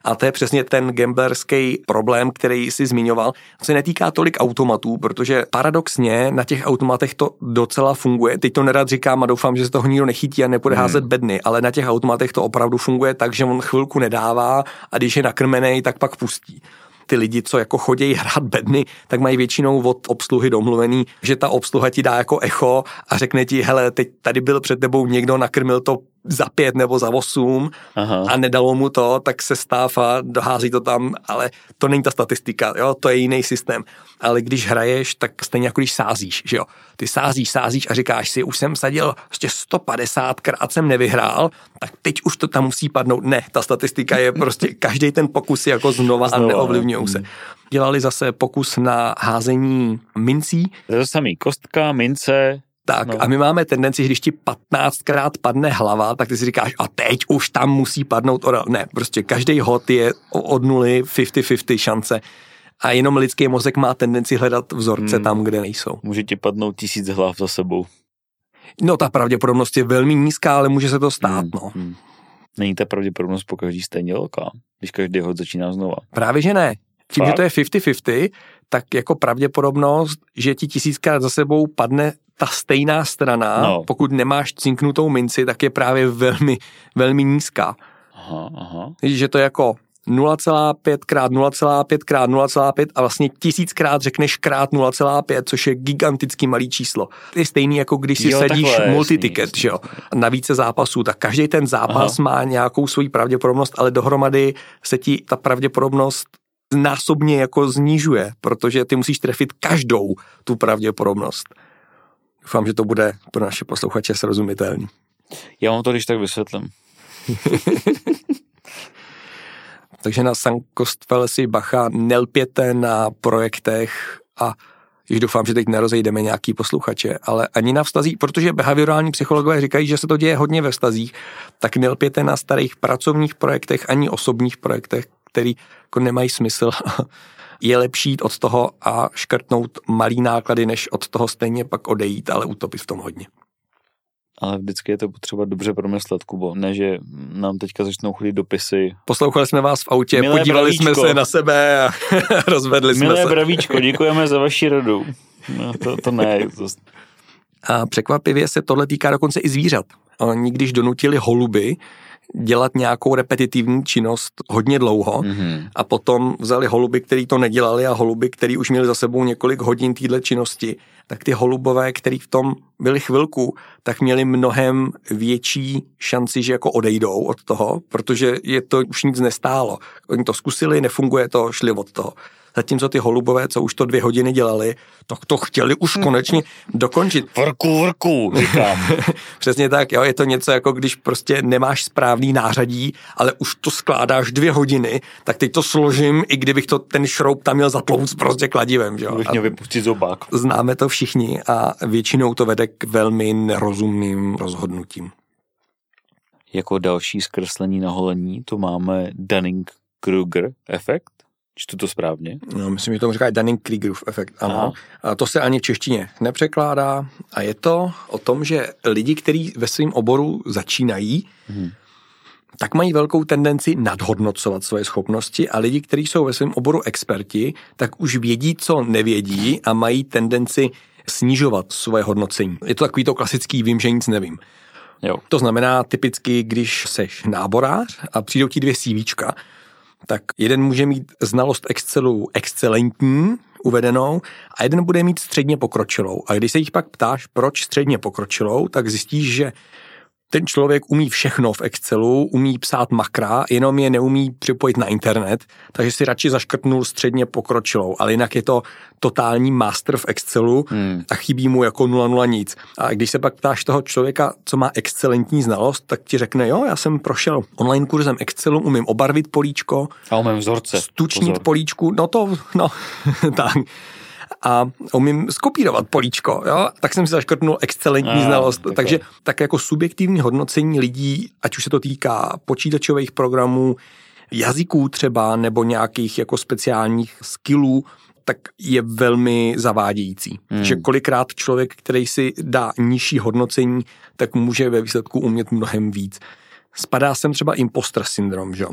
A to je přesně ten gamblerský problém, který si zmiňoval. Se netýká tolik automatů, protože paradoxně na těch automatech to docela funguje. Teď to nerad říkám a doufám, že se toho nikdo nechytí a nepůjde hmm. házet bedny, ale na těch automatech to opravdu funguje tak, že on chvilku nedává a když je nakrmený, tak pak pustí ty lidi, co jako chodí hrát bedny, tak mají většinou od obsluhy domluvený, že ta obsluha ti dá jako echo a řekne ti, hele, teď tady byl před tebou někdo, nakrmil to za pět nebo za osm Aha. a nedalo mu to, tak se stáv a dohází to tam, ale to není ta statistika, jo, to je jiný systém. Ale když hraješ, tak stejně jako když sázíš, že jo. Ty sázíš, sázíš a říkáš si, už jsem sadil prostě 150 krát jsem nevyhrál, tak teď už to tam musí padnout. Ne, ta statistika je prostě každý ten pokus je jako znova, znova a neovlivňují se. Dělali zase pokus na házení mincí. To je samý kostka, mince, tak no. a my máme tendenci, když ti 15krát padne hlava, tak ty si říkáš, a teď už tam musí padnout orel. Ne, prostě každý hod je od nuly 50-50 šance. A jenom lidský mozek má tendenci hledat vzorce hmm. tam, kde nejsou. Může ti padnout tisíc hlav za sebou. No ta pravděpodobnost je velmi nízká, ale může se to stát, hmm. no. Hmm. Není ta pravděpodobnost po každý stejně velká, když každý hod začíná znova. Právě, že ne. Tím, Fakt? že to je 50-50, tak jako pravděpodobnost, že ti tisíckrát za sebou padne ta stejná strana, no. pokud nemáš cinknutou minci, tak je právě velmi, velmi nízká. Aha, aha. Že to je jako 0,5 krát 0,5 krát 0,5 a vlastně tisíckrát řekneš krát 0,5, což je giganticky malý číslo. To je stejný jako když si jo, sedíš takhle, multiticket, jasný, že jo, na více zápasů, tak každý ten zápas Aha. má nějakou svoji pravděpodobnost, ale dohromady se ti ta pravděpodobnost násobně jako znižuje, protože ty musíš trefit každou tu pravděpodobnost. Doufám, že to bude pro naše posluchače srozumitelný. Já vám to když tak vysvětlím. Takže na Sankostfele si bacha nelpěte na projektech a když doufám, že teď nerozejdeme nějaký posluchače, ale ani na vztazích, protože behaviorální psychologové říkají, že se to děje hodně ve vztazích, tak nelpěte na starých pracovních projektech ani osobních projektech, který jako nemají smysl. je lepší jít od toho a škrtnout malý náklady, než od toho stejně pak odejít, ale utopit v tom hodně. Ale vždycky je to potřeba dobře promyslet, Kubo. Ne, že nám teďka začnou chodit dopisy. Poslouchali jsme vás v autě, Milé podívali bravíčko. jsme se na sebe a rozvedli jsme Milé se. Milé bravíčko, děkujeme za vaši radu. No, to, to ne. To... A překvapivě se tohle týká dokonce i zvířat. Oni když donutili holuby, dělat nějakou repetitivní činnost hodně dlouho mm-hmm. a potom vzali holuby, který to nedělali a holuby, který už měli za sebou několik hodin téhle činnosti, tak ty holubové, který v tom byli chvilku, tak měli mnohem větší šanci, že jako odejdou od toho, protože je to už nic nestálo. Oni to zkusili, nefunguje to, šli od toho zatímco ty holubové, co už to dvě hodiny dělali, tak to chtěli už konečně dokončit. Vrku, vrku, říkám. Přesně tak, jo, je to něco jako když prostě nemáš správný nářadí, ale už to skládáš dvě hodiny, tak teď to složím, i kdybych to ten šroub tam měl zatlouct prostě kladivem. Jo. Bych měl vypustit zobák. Známe to všichni a většinou to vede k velmi nerozumným rozhodnutím. Jako další zkreslení na holení to máme Dunning-Kruger efekt, Čtu to správně? No, myslím, že tomu říká Dunning-Krugerův efekt, ano. A to se ani v češtině nepřekládá a je to o tom, že lidi, kteří ve svém oboru začínají, hmm. tak mají velkou tendenci nadhodnocovat svoje schopnosti a lidi, kteří jsou ve svém oboru experti, tak už vědí, co nevědí a mají tendenci snižovat svoje hodnocení. Je to takový to klasický vím, že nic nevím. Jo. To znamená typicky, když seš náborář a přijdou ti dvě CVčka, tak jeden může mít znalost Excelu excelentní, uvedenou a jeden bude mít středně pokročilou. A když se jich pak ptáš, proč středně pokročilou, tak zjistíš, že ten člověk umí všechno v Excelu, umí psát makra, jenom je neumí připojit na internet, takže si radši zaškrtnul středně pokročilou, ale jinak je to totální master v Excelu hmm. a chybí mu jako 0,0 nic. A když se pak ptáš toho člověka, co má excelentní znalost, tak ti řekne, jo, já jsem prošel online kurzem Excelu, umím obarvit políčko. A umím vzorce. Stučnit Pozor. políčku, no to, no, tak a umím skopírovat políčko, jo? tak jsem si zaškrtnul excelentní a, znalost. Takhle. Takže tak jako subjektivní hodnocení lidí, ať už se to týká počítačových programů, jazyků třeba, nebo nějakých jako speciálních skillů, tak je velmi zavádějící. Hmm. Že kolikrát člověk, který si dá nižší hodnocení, tak může ve výsledku umět mnohem víc. Spadá sem třeba imposter syndrom, že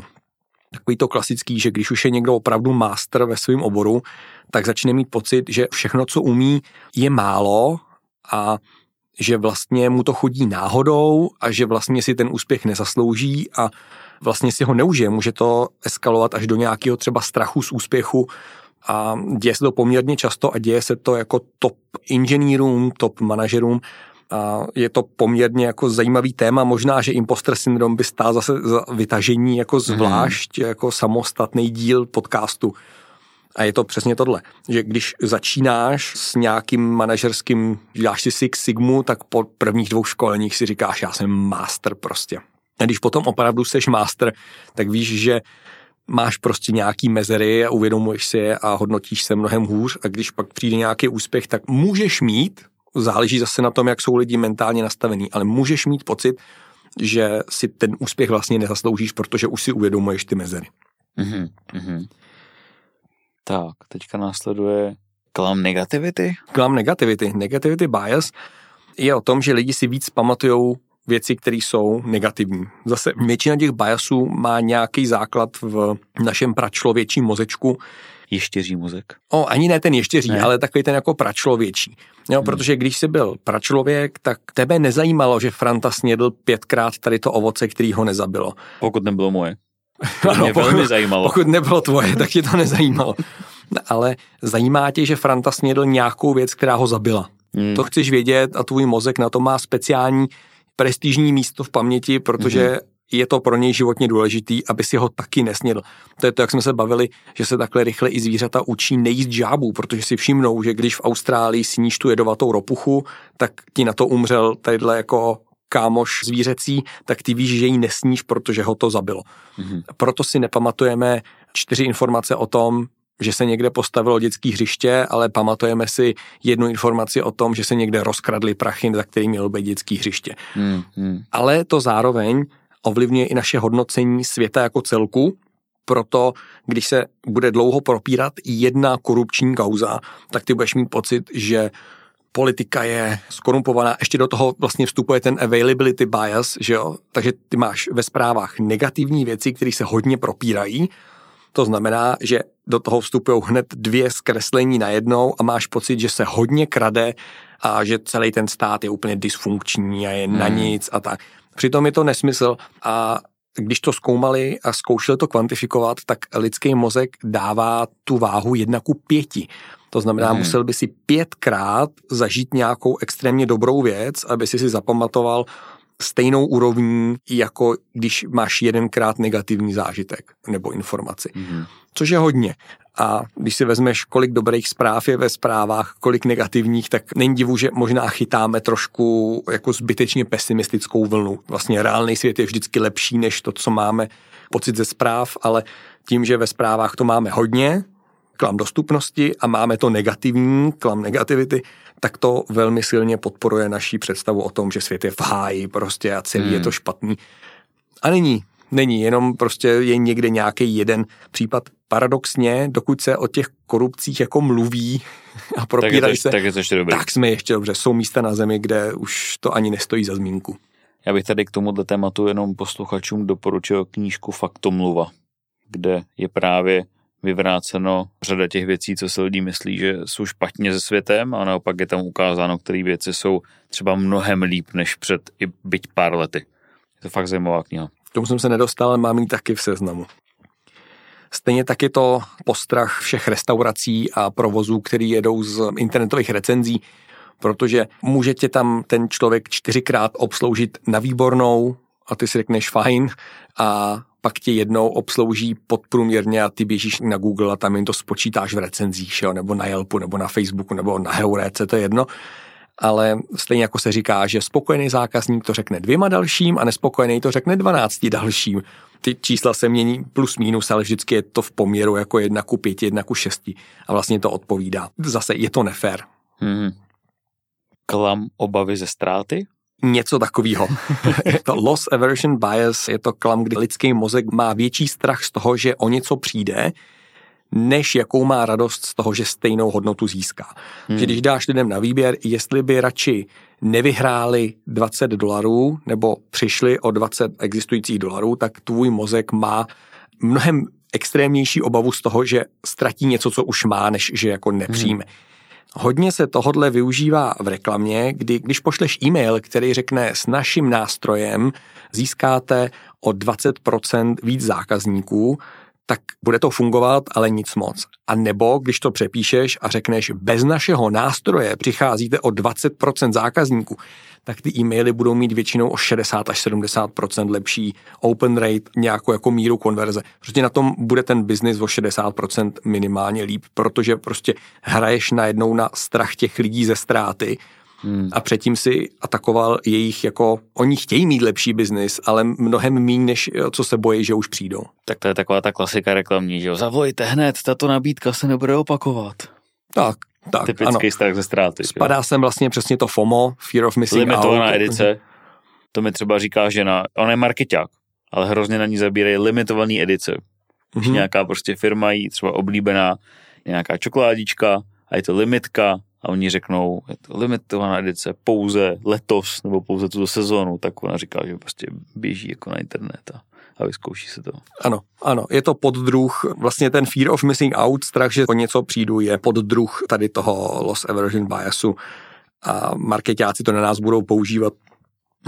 Takový to klasický, že když už je někdo opravdu master ve svém oboru, tak začne mít pocit, že všechno, co umí, je málo a že vlastně mu to chodí náhodou a že vlastně si ten úspěch nezaslouží a vlastně si ho neužije. Může to eskalovat až do nějakého třeba strachu z úspěchu a děje se to poměrně často a děje se to jako top inženýrům, top manažerům a je to poměrně jako zajímavý téma. Možná, že imposter syndrom by stál zase za vytažení jako zvlášť, hmm. jako samostatný díl podcastu. A je to přesně tohle, že když začínáš s nějakým manažerským, děláš si Six Sigmu, tak po prvních dvou školeních si říkáš, já jsem master prostě. A když potom opravdu seš master, tak víš, že máš prostě nějaký mezery a uvědomuješ si je a hodnotíš se mnohem hůř a když pak přijde nějaký úspěch, tak můžeš mít, záleží zase na tom, jak jsou lidi mentálně nastavení, ale můžeš mít pocit, že si ten úspěch vlastně nezasloužíš, protože už si uvědomuješ ty mezery. Mm-hmm. Tak, teďka následuje klam negativity. Klam negativity. Negativity bias je o tom, že lidi si víc pamatujou věci, které jsou negativní. Zase většina těch biasů má nějaký základ v našem pračlověčím mozečku. Ještěří mozek? O, ani ne ten ještěří, ne. ale takový ten jako pračlověčí. Jo, hmm. protože když jsi byl pračlověk, tak tebe nezajímalo, že Franta snědl pětkrát tady to ovoce, který ho nezabilo. Pokud nebylo moje. To mě pokud, velmi zajímalo. Pokud nebylo tvoje, tak tě to nezajímalo. Ale zajímá tě, že Franta snědl nějakou věc, která ho zabila. Hmm. To chceš vědět a tvůj mozek na to má speciální prestižní místo v paměti, protože hmm je to pro něj životně důležitý, aby si ho taky nesnědl. To je to, jak jsme se bavili, že se takhle rychle i zvířata učí nejíst žábů, protože si všimnou, že když v Austrálii sníš tu jedovatou ropuchu, tak ti na to umřel tadyhle jako kámoš zvířecí, tak ty víš, že ji nesníš, protože ho to zabilo. Mm-hmm. Proto si nepamatujeme čtyři informace o tom, že se někde postavilo dětský hřiště, ale pamatujeme si jednu informaci o tom, že se někde rozkradly prachy, za který mělo být dětský hřiště. Mm-hmm. Ale to zároveň ovlivňuje i naše hodnocení světa jako celku, proto když se bude dlouho propírat jedna korupční kauza, tak ty budeš mít pocit, že politika je skorumpovaná, ještě do toho vlastně vstupuje ten availability bias, že jo? takže ty máš ve zprávách negativní věci, které se hodně propírají, to znamená, že do toho vstupují hned dvě zkreslení najednou a máš pocit, že se hodně krade a že celý ten stát je úplně dysfunkční a je hmm. na nic a tak. Přitom je to nesmysl a když to zkoumali a zkoušeli to kvantifikovat, tak lidský mozek dává tu váhu jedna ku pěti. To znamená, hmm. musel by si pětkrát zažít nějakou extrémně dobrou věc, aby si si zapamatoval stejnou úrovní, jako když máš jedenkrát negativní zážitek nebo informaci. Hmm. Což je hodně. A když si vezmeš, kolik dobrých zpráv je ve zprávách, kolik negativních, tak není divu, že možná chytáme trošku jako zbytečně pesimistickou vlnu. Vlastně reálný svět je vždycky lepší než to, co máme pocit ze zpráv, ale tím, že ve zprávách to máme hodně, klam dostupnosti a máme to negativní, klam negativity, tak to velmi silně podporuje naší představu o tom, že svět je v háji prostě a celý hmm. je to špatný. A není. Není, jenom prostě je někde nějaký jeden případ. Paradoxně, dokud se o těch korupcích jako mluví a propírají se, tak, je to ještě dobrý. tak jsme ještě dobře. Jsou místa na zemi, kde už to ani nestojí za zmínku. Já bych tady k tomuto tématu jenom posluchačům doporučil knížku Faktomluva, kde je právě vyvráceno řada těch věcí, co se lidi myslí, že jsou špatně se světem a naopak je tam ukázáno, které věci jsou třeba mnohem líp než před i byť pár lety. Je to fakt zajímavá kniha. K tomu jsem se nedostal, mám ji taky v seznamu. Stejně tak je to postrach všech restaurací a provozů, který jedou z internetových recenzí, protože může tě tam ten člověk čtyřikrát obsloužit na výbornou a ty si řekneš fajn a pak tě jednou obslouží podprůměrně a ty běžíš na Google a tam jim to spočítáš v recenzích, jo, nebo na Yelpu, nebo na Facebooku, nebo na Heurece, to je jedno. Ale stejně jako se říká, že spokojený zákazník to řekne dvěma dalším a nespokojený to řekne dvanácti dalším. Ty čísla se mění plus minus, ale vždycky je to v poměru jako jedna ku pěti, jedna ku šesti a vlastně to odpovídá. Zase je to nefér. Hmm. Klam obavy ze ztráty? Něco takového. to loss aversion bias je to klam, kdy lidský mozek má větší strach z toho, že o něco přijde, než jakou má radost z toho, že stejnou hodnotu získá. Hmm. Že když dáš lidem na výběr, jestli by radši nevyhráli 20 dolarů nebo přišli o 20 existujících dolarů, tak tvůj mozek má mnohem extrémnější obavu z toho, že ztratí něco, co už má, než že jako nepřijme. Hmm. Hodně se tohodle využívá v reklamě, kdy když pošleš e-mail, který řekne s naším nástrojem získáte o 20% víc zákazníků, tak bude to fungovat, ale nic moc. A nebo když to přepíšeš a řekneš, bez našeho nástroje přicházíte o 20% zákazníků, tak ty e-maily budou mít většinou o 60 až 70% lepší open rate, nějakou jako míru konverze. Prostě na tom bude ten biznis o 60% minimálně líp, protože prostě hraješ najednou na strach těch lidí ze ztráty, Hmm. A předtím si atakoval jejich jako, oni chtějí mít lepší biznis, ale mnohem méně, než co se bojí, že už přijdou. Tak to je taková ta klasika reklamní, že jo, zavolejte hned, tato nabídka se nebude opakovat. Tak, tak, Typický ano. strach ze ztráty. Spadá jo? sem vlastně přesně to FOMO, Fear of Missing Limitovaná out. edice, to mi třeba říká žena, on je marketák, ale hrozně na ní zabírají limitované edice. Mm-hmm. nějaká prostě firma jí třeba oblíbená, nějaká čokoládička a je to limitka a oni řeknou, je to limitovaná edice pouze letos nebo pouze tuto sezónu, tak ona říká, že prostě běží jako na internet a a vyzkouší se to. Ano, ano, je to poddruh, vlastně ten fear of missing out, strach, že o něco přijdu, je poddruh tady toho loss aversion biasu a marketáci to na nás budou používat,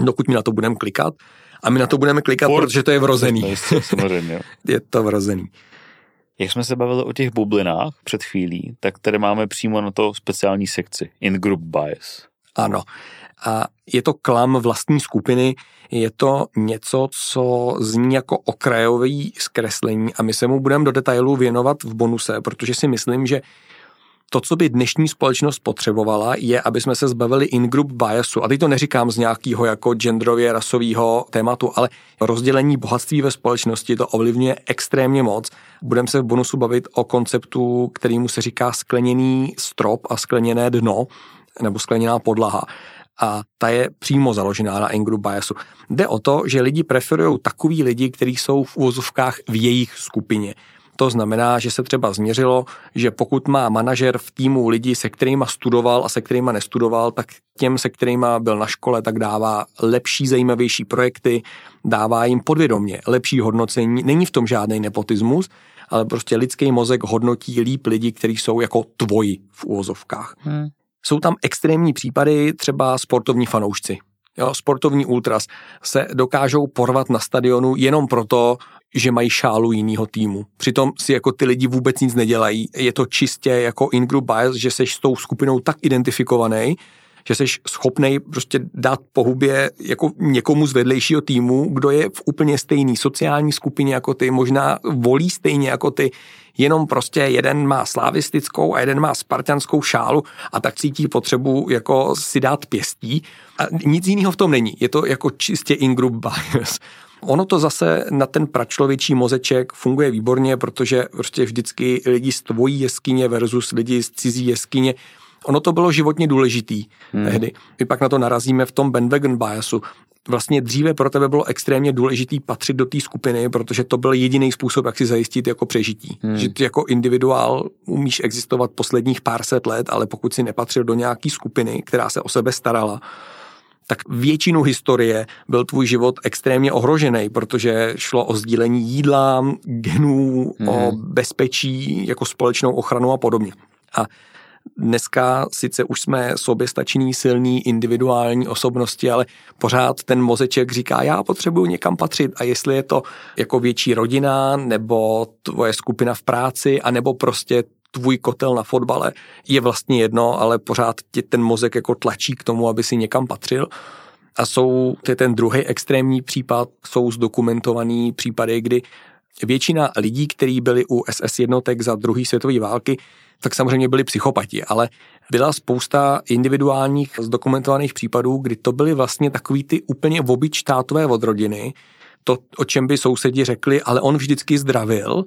dokud my na to budeme klikat a my na to budeme klikat, Ford. protože to je vrozený. Samozřejmě. je to vrozený. Jak jsme se bavili o těch bublinách před chvílí, tak tady máme přímo na to speciální sekci, in-group bias. Ano. A je to klam vlastní skupiny, je to něco, co zní jako okrajový zkreslení a my se mu budeme do detailu věnovat v bonuse, protože si myslím, že to, co by dnešní společnost potřebovala, je, aby jsme se zbavili in-group biasu. A teď to neříkám z nějakého jako genderově rasového tématu, ale rozdělení bohatství ve společnosti to ovlivňuje extrémně moc. Budeme se v bonusu bavit o konceptu, kterýmu se říká skleněný strop a skleněné dno nebo skleněná podlaha a ta je přímo založená na in-group biasu. Jde o to, že lidi preferují takový lidi, kteří jsou v úvozovkách v jejich skupině. To znamená, že se třeba změřilo, že pokud má manažer v týmu lidi, se kterými studoval a se kterými nestudoval, tak těm, se kterými byl na škole, tak dává lepší, zajímavější projekty, dává jim podvědomě lepší hodnocení. Není v tom žádný nepotismus, ale prostě lidský mozek hodnotí líp lidi, kteří jsou jako tvoji v úvozovkách. Hmm. Jsou tam extrémní případy, třeba sportovní fanoušci. Jo, sportovní ultras se dokážou porvat na stadionu jenom proto, že mají šálu jiného týmu. Přitom si jako ty lidi vůbec nic nedělají. Je to čistě jako in-group bias, že seš s tou skupinou tak identifikovaný, že jsi schopný prostě dát po hubě jako někomu z vedlejšího týmu, kdo je v úplně stejný sociální skupině jako ty, možná volí stejně jako ty, jenom prostě jeden má slavistickou a jeden má spartanskou šálu a tak cítí potřebu jako si dát pěstí. A nic jiného v tom není. Je to jako čistě in-group bias. Ono to zase na ten pračlověčí mozeček funguje výborně, protože prostě vždycky lidi z tvojí jeskyně versus lidi z cizí jeskyně Ono to bylo životně důležitý hmm. tehdy. My pak na to narazíme v tom bandwagon biasu. Vlastně dříve pro tebe bylo extrémně důležitý patřit do té skupiny, protože to byl jediný způsob, jak si zajistit jako přežití. Hmm. Že ty jako individuál umíš existovat posledních pár set let, ale pokud si nepatřil do nějaké skupiny, která se o sebe starala, tak většinu historie byl tvůj život extrémně ohrožený, protože šlo o sdílení jídla, genů, hmm. o bezpečí, jako společnou ochranu a podobně. A Dneska sice už jsme soběstační, silní, individuální osobnosti, ale pořád ten mozeček říká, já potřebuji někam patřit a jestli je to jako větší rodina, nebo tvoje skupina v práci, a nebo prostě tvůj kotel na fotbale, je vlastně jedno, ale pořád tě ten mozek jako tlačí k tomu, aby si někam patřil. A jsou, to je ten druhý extrémní případ, jsou zdokumentovaný případy, kdy většina lidí, kteří byli u SS jednotek za druhé světové války, tak samozřejmě byli psychopati, ale byla spousta individuálních zdokumentovaných případů, kdy to byly vlastně takový ty úplně obyč státové od rodiny, to, o čem by sousedi řekli, ale on vždycky zdravil,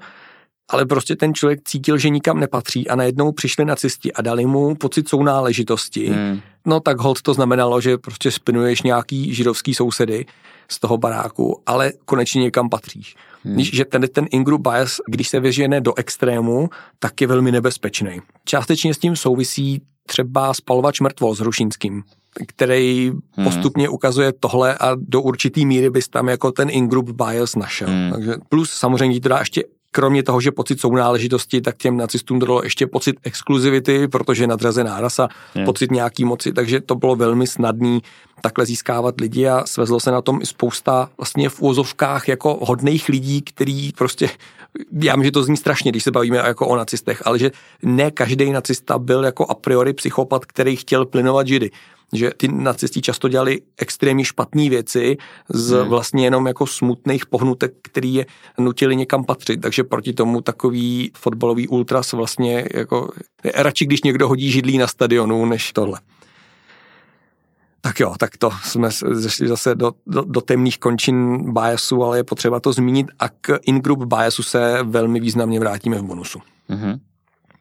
ale prostě ten člověk cítil, že nikam nepatří a najednou přišli nacisti a dali mu pocit sounáležitosti. Hmm. No tak hold to znamenalo, že prostě spinuješ nějaký židovský sousedy, z toho baráku, ale konečně někam patříš. Hmm. Že ten, ten in-group bias, když se vyžene do extrému, tak je velmi nebezpečný. Částečně s tím souvisí třeba spalovač mrtvo s Rušínským, který hmm. postupně ukazuje tohle a do určitý míry bys tam jako ten in-group bias našel. Hmm. Takže plus samozřejmě to dá ještě kromě toho, že pocit sounáležitosti, tak těm nacistům dalo ještě pocit exkluzivity, protože nadřazená rasa, je. pocit nějaký moci, takže to bylo velmi snadný takhle získávat lidi a svezlo se na tom i spousta vlastně v úzovkách jako hodných lidí, který prostě, já vím, že to zní strašně, když se bavíme jako o nacistech, ale že ne každý nacista byl jako a priori psychopat, který chtěl plynovat židy že ty nacisti často dělali extrémně špatné věci z hmm. vlastně jenom jako smutných pohnutek, který je nutili někam patřit. Takže proti tomu takový fotbalový ultras vlastně jako radši, když někdo hodí židlí na stadionu, než tohle. Tak jo, tak to jsme zešli zase do, do, do temných končin biasu, ale je potřeba to zmínit a k in-group biasu se velmi významně vrátíme v bonusu. Mm-hmm.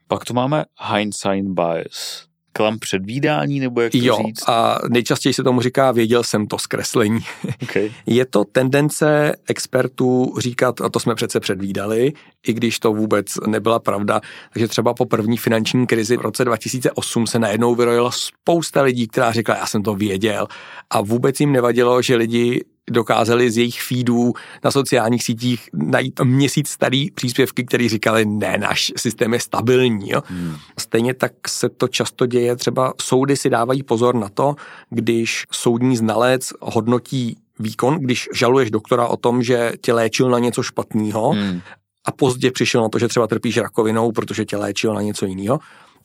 Pak tu máme hindsight bias klam předvídání, nebo jak to jo, říct? a nejčastěji se tomu říká, věděl jsem to zkreslení. Okay. Je to tendence expertů říkat, a to jsme přece předvídali, i když to vůbec nebyla pravda. Takže třeba po první finanční krizi v roce 2008 se najednou vyrojila spousta lidí, která řekla, já jsem to věděl. A vůbec jim nevadilo, že lidi dokázali z jejich feedů na sociálních sítích najít měsíc starý příspěvky, které říkali, ne, náš systém je stabilní. Jo. Hmm. Stejně tak se to často děje, třeba soudy si dávají pozor na to, když soudní znalec hodnotí výkon, když žaluješ doktora o tom, že tě léčil na něco špatného, hmm a pozdě přišel na to, že třeba trpíš rakovinou, protože tě léčil na něco jiného,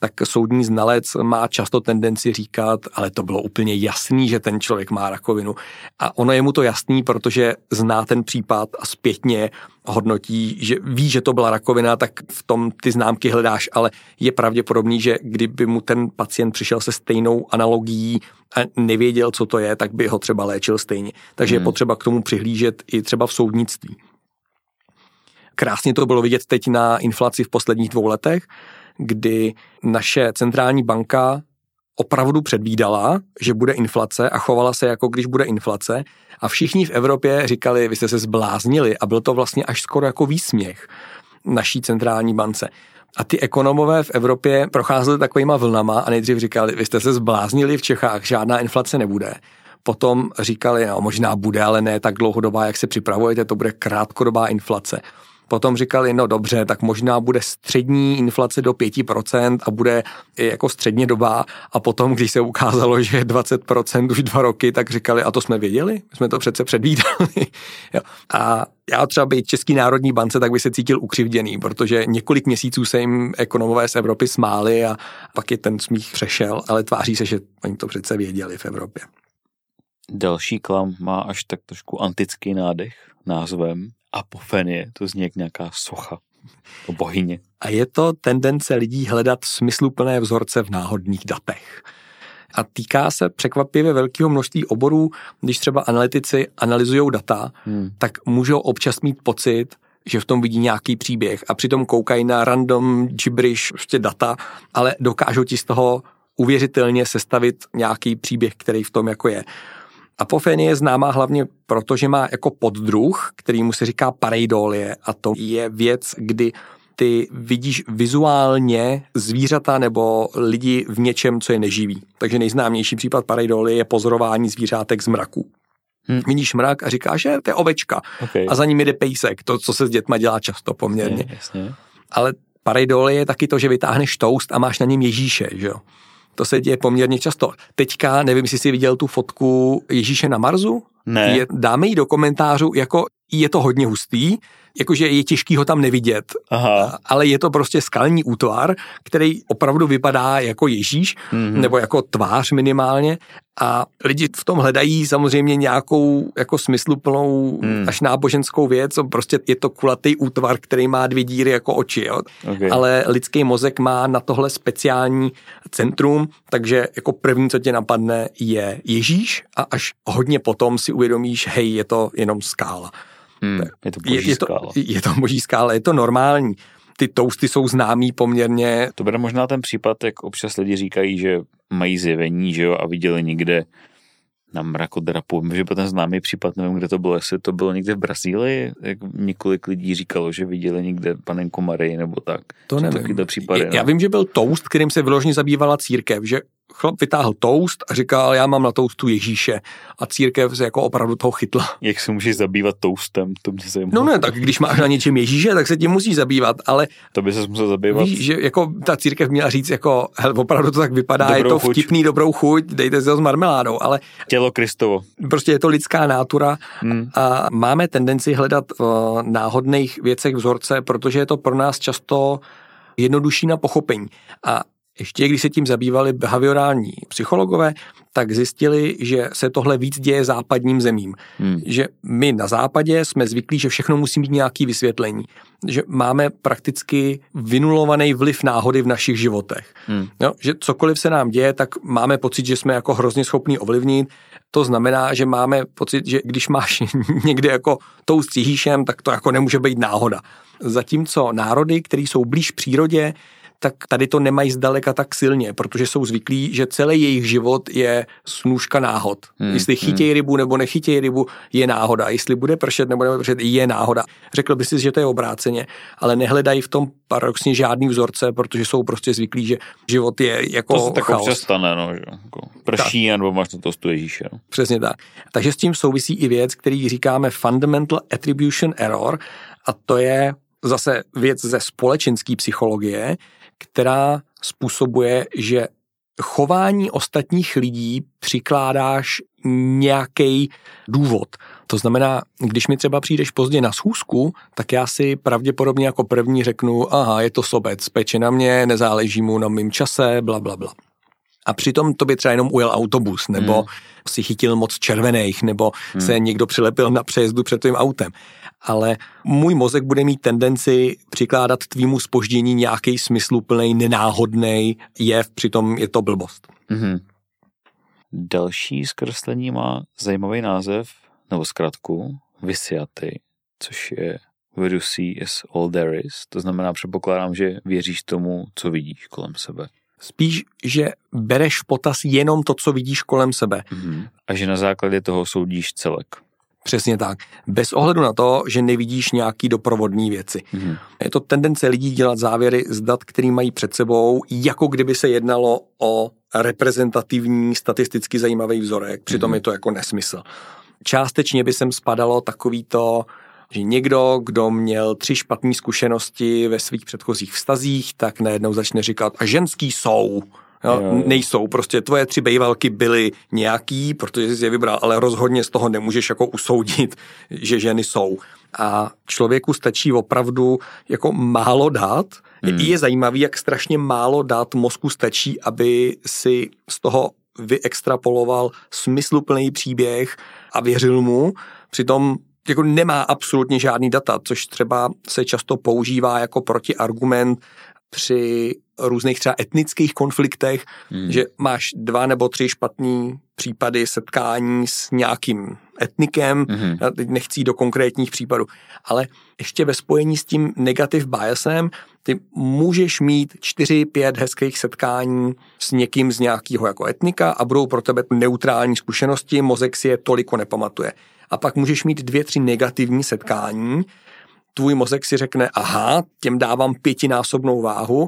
tak soudní znalec má často tendenci říkat, ale to bylo úplně jasný, že ten člověk má rakovinu. A ono je mu to jasný, protože zná ten případ a zpětně hodnotí, že ví, že to byla rakovina, tak v tom ty známky hledáš, ale je pravděpodobný, že kdyby mu ten pacient přišel se stejnou analogií a nevěděl, co to je, tak by ho třeba léčil stejně. Takže hmm. je potřeba k tomu přihlížet i třeba v soudnictví. Krásně to bylo vidět teď na inflaci v posledních dvou letech, kdy naše centrální banka opravdu předvídala, že bude inflace a chovala se jako když bude inflace a všichni v Evropě říkali, vy jste se zbláznili a byl to vlastně až skoro jako výsměch naší centrální bance. A ty ekonomové v Evropě procházeli takovýma vlnama a nejdřív říkali, vy jste se zbláznili v Čechách, žádná inflace nebude. Potom říkali, no možná bude, ale ne tak dlouhodobá, jak se připravujete, to bude krátkodobá inflace. Potom říkali, no dobře, tak možná bude střední inflace do 5% a bude jako středně doba a potom, když se ukázalo, že je 20% už dva roky, tak říkali, a to jsme věděli, My jsme to přece předvídali. A já třeba být Český národní bance, tak by se cítil ukřivděný, protože několik měsíců se jim ekonomové z Evropy smáli a pak je ten smích přešel, ale tváří se, že oni to přece věděli v Evropě. Další klam má až tak trošku antický nádech názvem apofenie, to zní jak nějaká socha o bohyně. A je to tendence lidí hledat smysluplné vzorce v náhodných datech. A týká se překvapivě velkého množství oborů, když třeba analytici analyzují data, hmm. tak můžou občas mít pocit, že v tom vidí nějaký příběh a přitom koukají na random gibberish prostě data, ale dokážou ti z toho uvěřitelně sestavit nějaký příběh, který v tom jako je. Apofenie je známá hlavně proto, že má jako poddruh, který mu se říká pareidolie a to je věc, kdy ty vidíš vizuálně zvířata nebo lidi v něčem, co je neživý. Takže nejznámější případ pareidolie je pozorování zvířátek z mraku. Hmm. Vidíš mrak a říkáš, že to je ovečka. Okay. A za ním jde pejsek, to, co se s dětma dělá často poměrně. Jasně, jasně. Ale pareidolie je taky to, že vytáhneš toast a máš na něm Ježíše, že jo. To se děje poměrně často. Teďka, nevím, jestli jsi viděl tu fotku Ježíše na Marzu. Ne. Je, dáme ji do komentářů, jako je to hodně hustý, jakože je těžký ho tam nevidět, Aha. ale je to prostě skalní útvar, který opravdu vypadá jako Ježíš, mm-hmm. nebo jako tvář minimálně a lidi v tom hledají samozřejmě nějakou jako smysluplnou mm. až náboženskou věc, prostě je to kulatý útvar, který má dvě díry jako oči, jo? Okay. ale lidský mozek má na tohle speciální centrum, takže jako první, co tě napadne, je Ježíš a až hodně potom si uvědomíš, hej, je to jenom skála. Hmm, je to boží je, je skála. To, je to boží skála, je to normální. Ty tousty jsou známý poměrně. To bude možná ten případ, jak občas lidi říkají, že mají zjevení, že jo, a viděli někde na mrakodrapu. Vím, že byl ten známý případ, nevím, kde to bylo, jestli to bylo někde v Brazílii, jak několik lidí říkalo, že viděli někde panenku Marii nebo tak. To nevím. Případy, já, já, vím, že byl toast, kterým se vyloženě zabývala církev, že chlap vytáhl toast a říkal, já mám na toastu Ježíše. A církev se jako opravdu toho chytla. Jak se můžeš zabývat toastem, to mě zajímá. No ne, tak když máš na něčem Ježíše, tak se tím musí zabývat, ale... To by se musel zabývat. Víš, že jako ta církev měla říct, jako, hele, opravdu to tak vypadá, dobrou je to chuť. vtipný, dobrou chuť, dejte si ho s marmeládou, ale... Tělo Kristovo. Prostě je to lidská nátura hmm. a máme tendenci hledat v náhodných věcech vzorce, protože je to pro nás často jednodušší na pochopení. A ještě když se tím zabývali behaviorální psychologové, tak zjistili, že se tohle víc děje západním zemím. Hmm. Že my na západě jsme zvyklí, že všechno musí mít nějaký vysvětlení. Že máme prakticky vynulovaný vliv náhody v našich životech. Hmm. No, že cokoliv se nám děje, tak máme pocit, že jsme jako hrozně schopní ovlivnit. To znamená, že máme pocit, že když máš někde jako tou stříhíšem, tak to jako nemůže být náhoda. Zatímco národy, které jsou blíž přírodě, tak tady to nemají zdaleka tak silně, protože jsou zvyklí, že celý jejich život je snůžka náhod. Hmm, Jestli chytějí hmm. rybu nebo nechytějí rybu, je náhoda. Jestli bude pršet nebo nebude pršet, je náhoda. Řekl by si, že to je obráceně, ale nehledají v tom paradoxně žádný vzorce, protože jsou prostě zvyklí, že život je jako To se tak občas stane, no, že jako prší tak. nebo máš na to Ježíše. No. Přesně tak. Takže s tím souvisí i věc, který říkáme fundamental attribution error a to je zase věc ze společenské psychologie, která způsobuje, že chování ostatních lidí přikládáš nějaký důvod. To znamená, když mi třeba přijdeš pozdě na schůzku, tak já si pravděpodobně jako první řeknu, aha, je to sobec, peče na mě, nezáleží mu na mém čase, bla, bla, bla. A přitom to by třeba jenom ujel autobus, nebo hmm. si chytil moc červených, nebo hmm. se někdo přilepil na přejezdu před tvým autem ale můj mozek bude mít tendenci přikládat tvýmu spoždění nějaký smysluplný, nenáhodný jev, přitom je to blbost. Mm-hmm. Další zkreslení má zajímavý název, nebo zkratku, Visiaty, což je What you see is all there is. To znamená, předpokládám, že věříš tomu, co vidíš kolem sebe. Spíš, že bereš potaz jenom to, co vidíš kolem sebe. Mm-hmm. A že na základě toho soudíš celek. Přesně tak. Bez ohledu na to, že nevidíš nějaký doprovodní věci. Mm. Je to tendence lidí dělat závěry z dat, který mají před sebou, jako kdyby se jednalo o reprezentativní, statisticky zajímavý vzorek. Přitom mm. je to jako nesmysl. Částečně by sem spadalo takovýto, že někdo, kdo měl tři špatné zkušenosti ve svých předchozích vztazích, tak najednou začne říkat, a ženský jsou. Jo, jo. Nejsou, prostě tvoje tři bejvalky byly nějaký, protože jsi je vybral, ale rozhodně z toho nemůžeš jako usoudit, že ženy jsou. A člověku stačí opravdu jako málo dát. Hmm. Je zajímavý, jak strašně málo dát mozku stačí, aby si z toho vyextrapoloval smysluplný příběh a věřil mu. Přitom jako nemá absolutně žádný data, což třeba se často používá jako protiargument při různých třeba etnických konfliktech, hmm. že máš dva nebo tři špatný případy setkání s nějakým etnikem, hmm. já teď nechci jít do konkrétních případů, ale ještě ve spojení s tím negativ biasem, ty můžeš mít čtyři, pět hezkých setkání s někým z nějakého jako etnika a budou pro tebe neutrální zkušenosti, mozek si je toliko nepamatuje. A pak můžeš mít dvě, tři negativní setkání, tvůj mozek si řekne, aha, těm dávám pětinásobnou váhu,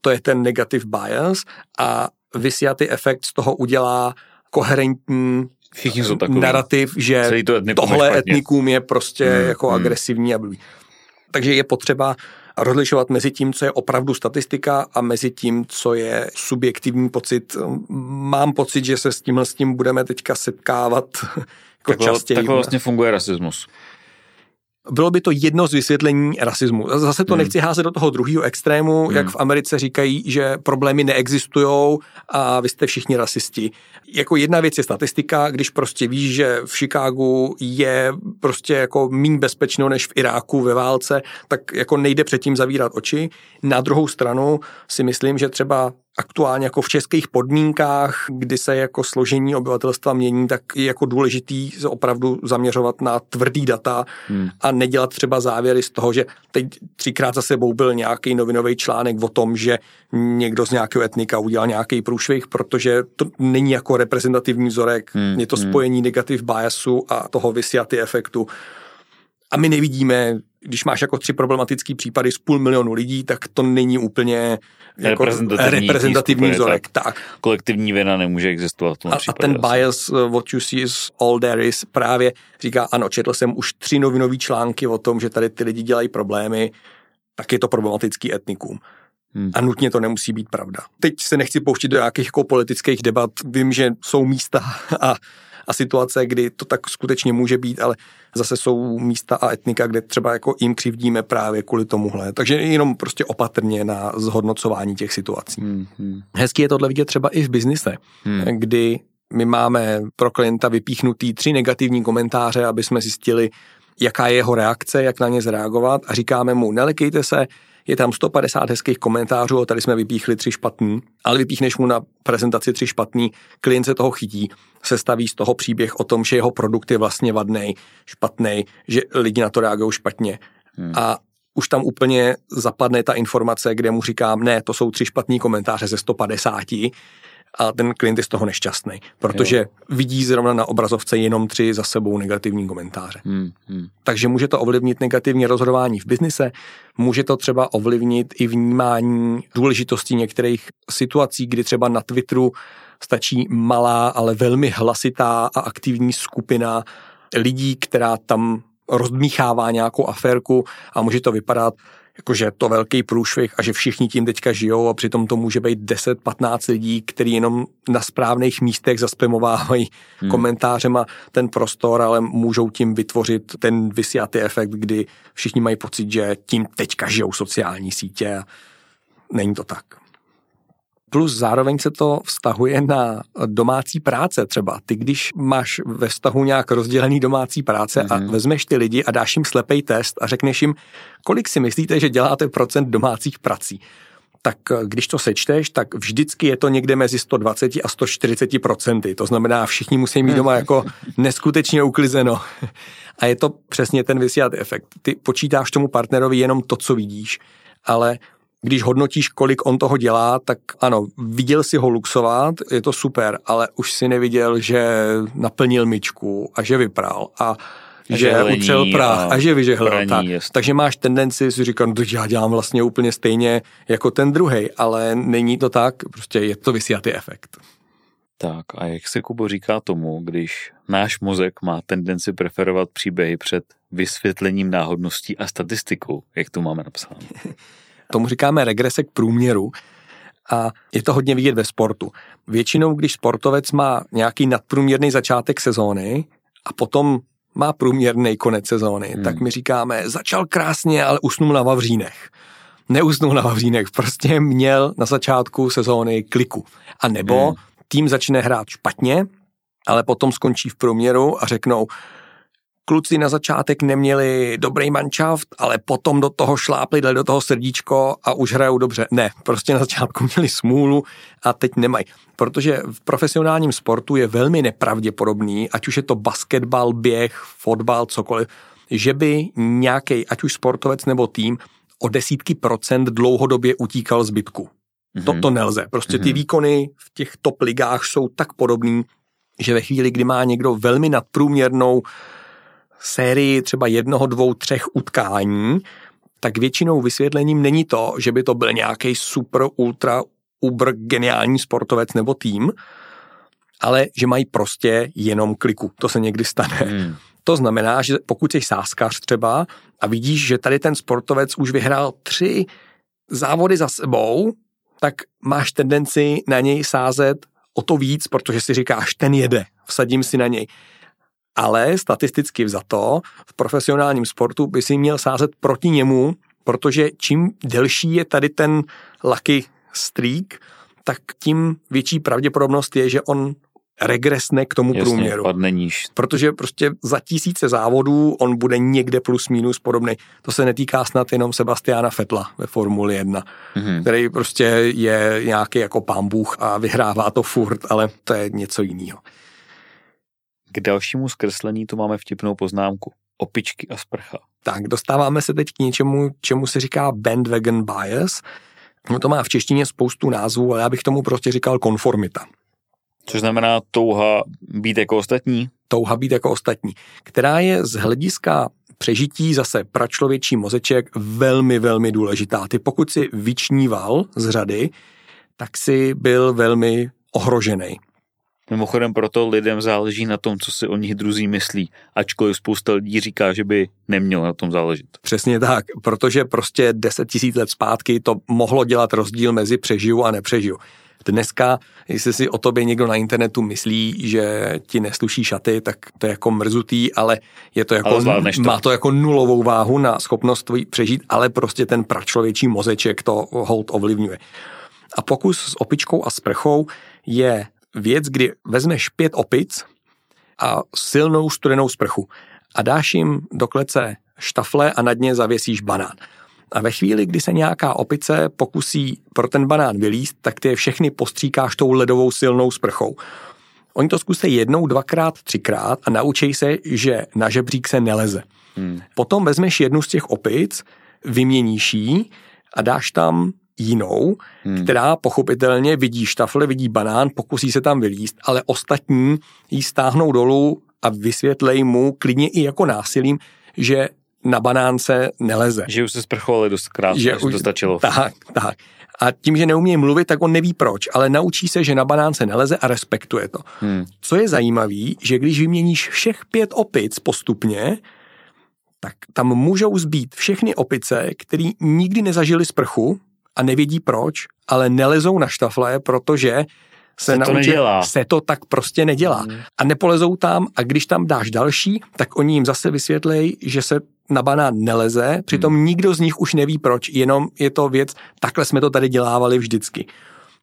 to je ten negative bias a vysjatý efekt z toho udělá koherentní Všichni jsou takový. narrativ, že to tohle etnikum je prostě hmm, jako hmm. agresivní a blbý. Takže je potřeba rozlišovat mezi tím, co je opravdu statistika a mezi tím, co je subjektivní pocit. Mám pocit, že se s tímhle s tím budeme teďka setkávat jako takhle, častěji. Takhle vlastně funguje rasismus bylo by to jedno z vysvětlení rasismu. Zase to hmm. nechci házet do toho druhého extrému, hmm. jak v Americe říkají, že problémy neexistují a vy jste všichni rasisti. Jako jedna věc je statistika, když prostě víš, že v Chicagu je prostě jako méně bezpečno než v Iráku ve válce, tak jako nejde předtím zavírat oči. Na druhou stranu si myslím, že třeba aktuálně jako v českých podmínkách, kdy se jako složení obyvatelstva mění, tak je jako důležitý se opravdu zaměřovat na tvrdý data hmm. a nedělat třeba závěry z toho, že teď třikrát za sebou byl nějaký novinový článek o tom, že někdo z nějakého etnika udělal nějaký průšvih, protože to není jako reprezentativní vzorek, hmm. je to hmm. spojení negativ biasu a toho vysiaty efektu. A my nevidíme když máš jako tři problematický případy z půl milionu lidí, tak to není úplně jako reprezentativní, reprezentativní vzorek. Tak. tak. Kolektivní vina nemůže existovat. A, a ten bias, uh, what you see is all there is, právě říká, ano, četl jsem už tři novinové články o tom, že tady ty lidi dělají problémy, tak je to problematický etnikum. Hmm. A nutně to nemusí být pravda. Teď se nechci pouštět do nějakých jako politických debat. Vím, že jsou místa a a situace, kdy to tak skutečně může být, ale zase jsou místa a etnika, kde třeba jako jim křivdíme právě kvůli tomuhle. Takže jenom prostě opatrně na zhodnocování těch situací. Hmm, hmm. Hezky je tohle vidět třeba i v biznise, hmm. kdy my máme pro klienta vypíchnutý tři negativní komentáře, aby jsme zjistili, jaká je jeho reakce, jak na ně zareagovat a říkáme mu, nelekejte se, je tam 150 hezkých komentářů, a tady jsme vypíchli tři špatný, ale vypíchneš mu na prezentaci tři špatný, klient se toho chytí, sestaví z toho příběh o tom, že jeho produkt je vlastně vadný, špatný, že lidi na to reagují špatně. Hmm. A už tam úplně zapadne ta informace, kde mu říkám, ne, to jsou tři špatný komentáře ze 150 a ten klient je z toho nešťastný, protože jo. vidí zrovna na obrazovce jenom tři za sebou negativní komentáře. Hmm, hmm. Takže může to ovlivnit negativní rozhodování v biznise, může to třeba ovlivnit i vnímání důležitosti některých situací, kdy třeba na Twitteru stačí malá, ale velmi hlasitá a aktivní skupina lidí, která tam rozdmíchává nějakou aférku a může to vypadat jakože to velký průšvih a že všichni tím teďka žijou a přitom to může být 10-15 lidí, kteří jenom na správných místech zaspemovávají hmm. komentářem a ten prostor, ale můžou tím vytvořit ten vysjatý efekt, kdy všichni mají pocit, že tím teďka žijou sociální sítě a není to tak. Plus zároveň se to vztahuje na domácí práce třeba. Ty, když máš ve vztahu nějak rozdělený domácí práce mm-hmm. a mhm. vezmeš ty lidi a dáš jim slepej test a řekneš jim, kolik si myslíte, že děláte procent domácích prací, tak eh, když to sečteš, tak vždycky je to někde mezi 120 a 140 procenty. To znamená, všichni musí mít doma jako neskutečně uklizeno. A je to přesně ten vysílat efekt. Ty počítáš tomu partnerovi jenom to, co vidíš, ale když hodnotíš, kolik on toho dělá, tak ano, viděl si ho luxovat, je to super, ale už si neviděl, že naplnil myčku a že vypral a, a že lení, utřel prach a, a že vyžehlil. Tak. Takže máš tendenci si říkat, že já dělám vlastně úplně stejně jako ten druhý, ale není to tak, prostě je to vysíjatý efekt. Tak a jak se Kubo říká tomu, když náš mozek má tendenci preferovat příběhy před vysvětlením náhodností a statistikou, jak to máme napsáno? Tomu říkáme regrese k průměru a je to hodně vidět ve sportu. Většinou, když sportovec má nějaký nadprůměrný začátek sezóny a potom má průměrný konec sezóny, hmm. tak my říkáme, začal krásně, ale usnul na Vavřínech. Neusnul na Vavřínech, prostě měl na začátku sezóny kliku. A nebo hmm. tým začne hrát špatně, ale potom skončí v průměru a řeknou, kluci na začátek neměli dobrý manšaft, ale potom do toho šlápli, dali do toho srdíčko a už hrajou dobře. Ne, prostě na začátku měli smůlu a teď nemají. Protože v profesionálním sportu je velmi nepravděpodobný, ať už je to basketbal, běh, fotbal, cokoliv, že by nějaký, ať už sportovec nebo tým, o desítky procent dlouhodobě utíkal zbytku. Mm-hmm. To, to nelze. Prostě ty mm-hmm. výkony v těch top ligách jsou tak podobný, že ve chvíli, kdy má někdo velmi nadprůměrnou sérii třeba jednoho, dvou, třech utkání, tak většinou vysvětlením není to, že by to byl nějaký super, ultra, uber geniální sportovec nebo tým, ale že mají prostě jenom kliku. To se někdy stane. Hmm. To znamená, že pokud jsi sáskař třeba a vidíš, že tady ten sportovec už vyhrál tři závody za sebou, tak máš tendenci na něj sázet o to víc, protože si říkáš, ten jede, vsadím si na něj ale statisticky vzato v profesionálním sportu by si měl sázet proti němu, protože čím delší je tady ten lucky streak, tak tím větší pravděpodobnost je, že on regresne k tomu Jasně, průměru. Padne níž. Protože prostě za tisíce závodů on bude někde plus minus podobný. To se netýká snad jenom Sebastiana Fetla ve Formuli 1, mm-hmm. který prostě je nějaký jako pán Bůh a vyhrává to furt, ale to je něco jiného. K dalšímu zkreslení tu máme vtipnou poznámku. Opičky a sprcha. Tak, dostáváme se teď k něčemu, čemu se říká bandwagon bias. No to má v češtině spoustu názvů, ale já bych tomu prostě říkal konformita. Což znamená touha být jako ostatní? Touha být jako ostatní, která je z hlediska přežití zase pračlověčí mozeček velmi, velmi důležitá. Ty pokud si vyčníval z řady, tak si byl velmi ohrožený. Mimochodem proto lidem záleží na tom, co si o nich druzí myslí, ačkoliv spousta lidí říká, že by nemělo na tom záležet. Přesně tak, protože prostě 10 tisíc let zpátky to mohlo dělat rozdíl mezi přežiju a nepřežiju. Dneska, jestli si o tobě někdo na internetu myslí, že ti nesluší šaty, tak to je jako mrzutý, ale je to jako, to. má to jako nulovou váhu na schopnost tvojí přežít, ale prostě ten pračlověčí mozeček to hold ovlivňuje. A pokus s opičkou a sprchou je věc, kdy vezmeš pět opic a silnou studenou sprchu a dáš jim do klece štafle a nad ně zavěsíš banán. A ve chvíli, kdy se nějaká opice pokusí pro ten banán vylíst, tak ty je všechny postříkáš tou ledovou silnou sprchou. Oni to zkusí jednou, dvakrát, třikrát a naučí se, že na žebřík se neleze. Hmm. Potom vezmeš jednu z těch opic, vyměníš ji a dáš tam jinou, hmm. která pochopitelně vidí štafle, vidí banán, pokusí se tam vylíst, ale ostatní ji stáhnou dolů a vysvětlej mu klidně i jako násilím, že na banánce neleze. Že už se sprchovali dost krát, že už to stačilo. Tak, tak. A tím, že neumí mluvit, tak on neví proč, ale naučí se, že na banánce neleze a respektuje to. Hmm. Co je zajímavé, že když vyměníš všech pět opic postupně, tak tam můžou zbýt všechny opice, které nikdy nezažili sprchu a nevědí proč, ale nelezou na štafle, protože se, se, naučí, to se to tak prostě nedělá. Hmm. A nepolezou tam a když tam dáš další, tak oni jim zase vysvětlej, že se na banán neleze, přitom hmm. nikdo z nich už neví proč, jenom je to věc, takhle jsme to tady dělávali vždycky.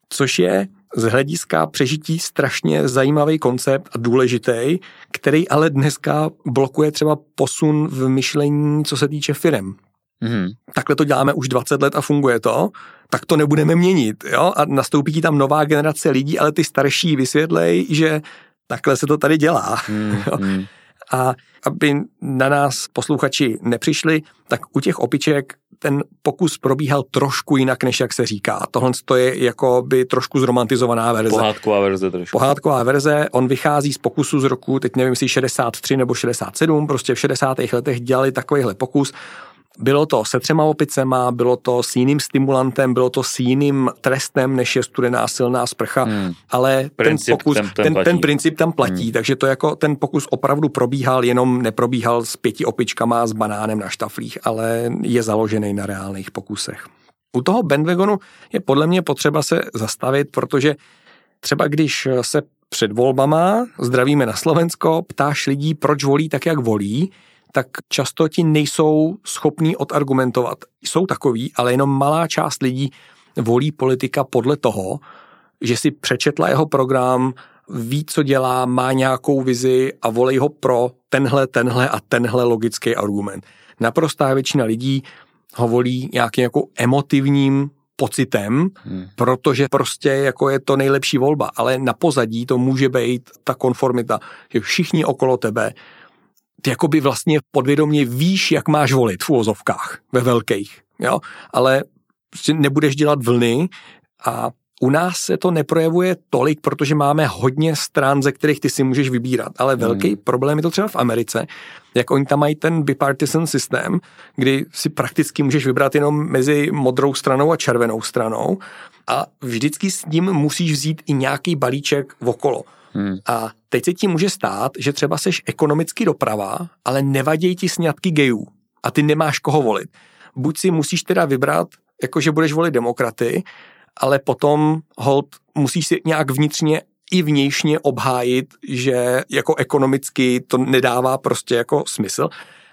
Což je z hlediska přežití strašně zajímavý koncept a důležitý, který ale dneska blokuje třeba posun v myšlení, co se týče firem. Mm-hmm. Takhle to děláme už 20 let a funguje to, tak to nebudeme měnit. Jo? A nastoupí ti tam nová generace lidí, ale ty starší vysvětlej, že takhle se to tady dělá. Mm-hmm. A aby na nás posluchači nepřišli, tak u těch opiček ten pokus probíhal trošku jinak, než jak se říká. Tohle je jako by trošku zromantizovaná verze. Pohádková verze trošku. Pohádková verze, on vychází z pokusu z roku, teď nevím, jestli 63 nebo 67, prostě v 60. letech dělali takovýhle pokus. Bylo to se třema opicema, bylo to s jiným stimulantem, bylo to s jiným trestem, než je studená silná sprcha, hmm. ale princip ten pokus, ten, ten, ten, ten princip tam platí, hmm. takže to jako ten pokus opravdu probíhal, jenom neprobíhal s pěti opičkama s banánem na štaflích, ale je založený na reálných pokusech. U toho bandwagonu je podle mě potřeba se zastavit, protože třeba když se před volbama, zdravíme na Slovensko, ptáš lidí, proč volí tak, jak volí, tak často ti nejsou schopní odargumentovat. Jsou takový, ale jenom malá část lidí volí politika podle toho, že si přečetla jeho program, ví, co dělá, má nějakou vizi a volí ho pro tenhle, tenhle a tenhle logický argument. Naprostá většina lidí ho volí nějakým jako emotivním pocitem, hmm. protože prostě jako je to nejlepší volba, ale na pozadí to může být ta konformita, že všichni okolo tebe ty jakoby vlastně podvědomě víš, jak máš volit v úvozovkách, ve velkých, jo, ale prostě nebudeš dělat vlny a u nás se to neprojevuje tolik, protože máme hodně stran, ze kterých ty si můžeš vybírat, ale velký hmm. problém je to třeba v Americe, jak oni tam mají ten bipartisan systém, kdy si prakticky můžeš vybrat jenom mezi modrou stranou a červenou stranou a vždycky s ním musíš vzít i nějaký balíček okolo. Hmm. A teď se ti může stát, že třeba seš ekonomicky doprava, ale nevadí ti sňatky gejů a ty nemáš koho volit. Buď si musíš teda vybrat, jakože budeš volit demokraty, ale potom hold musíš si nějak vnitřně i vnějšně obhájit, že jako ekonomicky to nedává prostě jako smysl.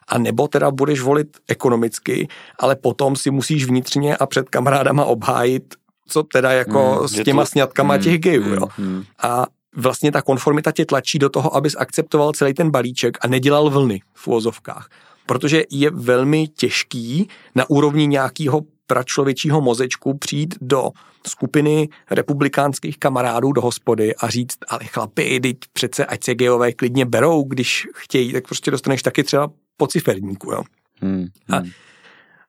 A nebo teda budeš volit ekonomicky, ale potom si musíš vnitřně a před kamarádama obhájit, co teda jako mm, s těma to... sňatkama mm, těch gejů, mm, jo. Mm. A vlastně ta konformita tě tlačí do toho, abys akceptoval celý ten balíček a nedělal vlny v úvozovkách. Protože je velmi těžký na úrovni nějakého pračlověčího mozečku přijít do skupiny republikánských kamarádů do hospody a říct, ale chlapi, teď přece ať se geové klidně berou, když chtějí, tak prostě dostaneš taky třeba po ciferníku. Jo? Hmm, hmm. A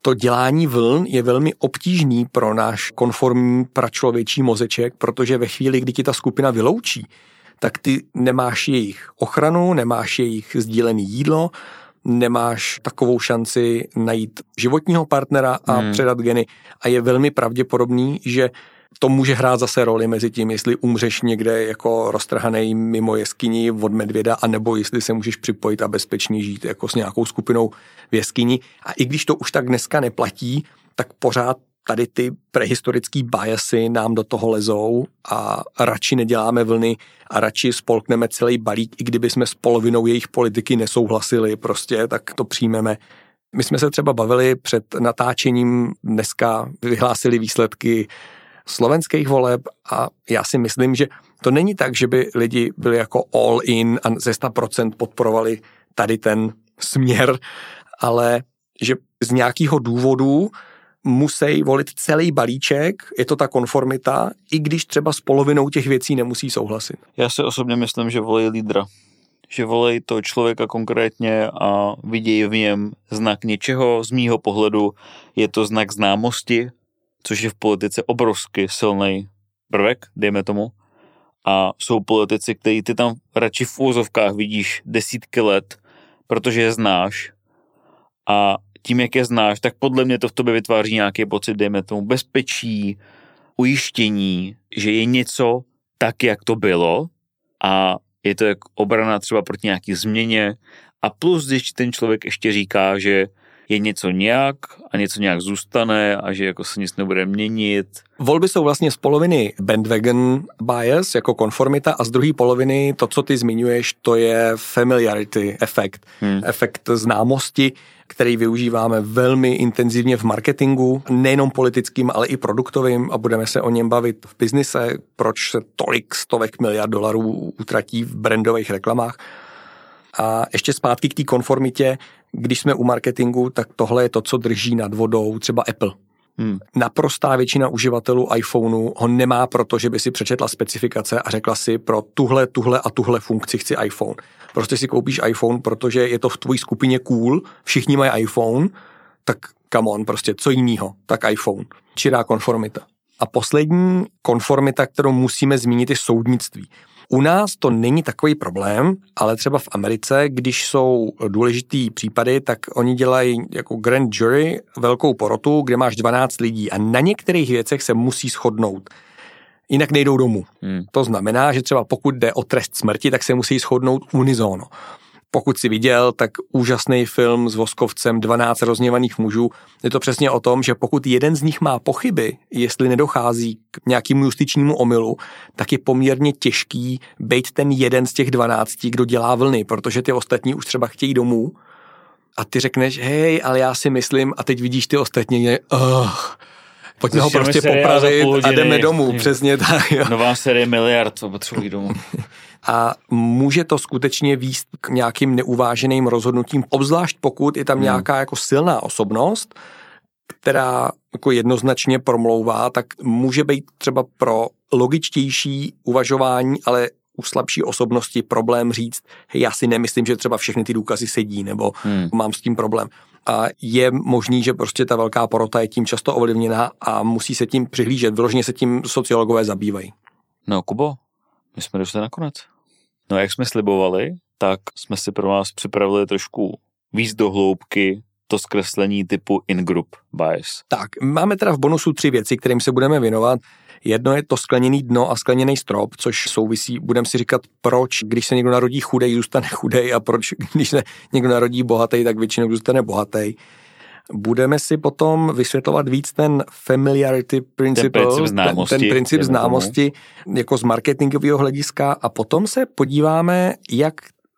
to dělání vln je velmi obtížný pro náš konformní pračlověčí mozeček, protože ve chvíli, kdy ti ta skupina vyloučí, tak ty nemáš jejich ochranu, nemáš jejich sdílené jídlo, nemáš takovou šanci najít životního partnera a hmm. předat geny a je velmi pravděpodobný, že to může hrát zase roli mezi tím, jestli umřeš někde jako roztrhaný mimo jeskyni od medvěda, anebo jestli se můžeš připojit a bezpečně žít jako s nějakou skupinou v jeskyni. A i když to už tak dneska neplatí, tak pořád tady ty prehistorické biasy nám do toho lezou a radši neděláme vlny a radši spolkneme celý balík, i kdyby jsme s polovinou jejich politiky nesouhlasili prostě, tak to přijmeme. My jsme se třeba bavili před natáčením, dneska vyhlásili výsledky slovenských voleb a já si myslím, že to není tak, že by lidi byli jako all in a ze 100% podporovali tady ten směr, ale že z nějakého důvodu musí volit celý balíček, je to ta konformita, i když třeba s polovinou těch věcí nemusí souhlasit. Já si osobně myslím, že volí lídra. Že volí to člověka konkrétně a vidějí v něm znak něčeho. Z mýho pohledu je to znak známosti, což je v politice obrovsky silný prvek, dejme tomu. A jsou politici, kteří ty tam radši v úzovkách vidíš desítky let, protože je znáš. A tím, jak je znáš, tak podle mě to v tobě vytváří nějaký pocit, dejme tomu, bezpečí, ujištění, že je něco tak, jak to bylo. A je to jak obrana třeba proti nějaký změně. A plus, když ten člověk ještě říká, že je něco nějak a něco nějak zůstane a že jako se nic nebude měnit. Volby jsou vlastně z poloviny bandwagon bias, jako konformita a z druhé poloviny to, co ty zmiňuješ, to je familiarity efekt. Hmm. Efekt známosti, který využíváme velmi intenzivně v marketingu, nejenom politickým, ale i produktovým a budeme se o něm bavit v biznise, proč se tolik stovek miliard dolarů utratí v brandových reklamách. A ještě zpátky k té konformitě, když jsme u marketingu, tak tohle je to, co drží nad vodou třeba Apple. Hmm. Naprostá většina uživatelů iPhoneu ho nemá proto, že by si přečetla specifikace a řekla si pro tuhle, tuhle a tuhle funkci chci iPhone. Prostě si koupíš iPhone, protože je to v tvojí skupině cool, všichni mají iPhone, tak come on, prostě co jiného, tak iPhone. Čirá konformita. A poslední konformita, kterou musíme zmínit, je soudnictví. U nás to není takový problém, ale třeba v Americe, když jsou důležitý případy, tak oni dělají jako grand jury velkou porotu, kde máš 12 lidí a na některých věcech se musí shodnout. Jinak nejdou domů. Hmm. To znamená, že třeba pokud jde o trest smrti, tak se musí shodnout unizono. Pokud si viděl, tak úžasný film s Voskovcem 12 rozněvaných mužů. Je to přesně o tom, že pokud jeden z nich má pochyby, jestli nedochází k nějakému justičnímu omylu, tak je poměrně těžký být ten jeden z těch 12, kdo dělá vlny, protože ty ostatní už třeba chtějí domů a ty řekneš, hej, ale já si myslím, a teď vidíš ty ostatní, uh, pojďme ho prostě popravit a jdeme domů, přesně tak. Jo. Nová série miliard, co potřebují domů. a může to skutečně výst k nějakým neuváženým rozhodnutím, obzvlášť pokud je tam hmm. nějaká jako silná osobnost, která jako jednoznačně promlouvá, tak může být třeba pro logičtější uvažování, ale u slabší osobnosti problém říct, hej, já si nemyslím, že třeba všechny ty důkazy sedí, nebo hmm. mám s tím problém. A je možný, že prostě ta velká porota je tím často ovlivněná a musí se tím přihlížet. Vyloženě se tím sociologové zabývají. No, Kubo, my jsme došli nakonec. No jak jsme slibovali, tak jsme si pro vás připravili trošku víc do hloubky to zkreslení typu in-group bias. Tak, máme teda v bonusu tři věci, kterým se budeme věnovat. Jedno je to skleněný dno a skleněný strop, což souvisí, budeme si říkat, proč, když se někdo narodí chudej, zůstane chudej a proč, když se někdo narodí bohatý, tak většinou zůstane bohatý. Budeme si potom vysvětlovat víc ten familiarity principle, ten princip známosti, ten, ten princip známosti jako z marketingového hlediska a potom se podíváme, jak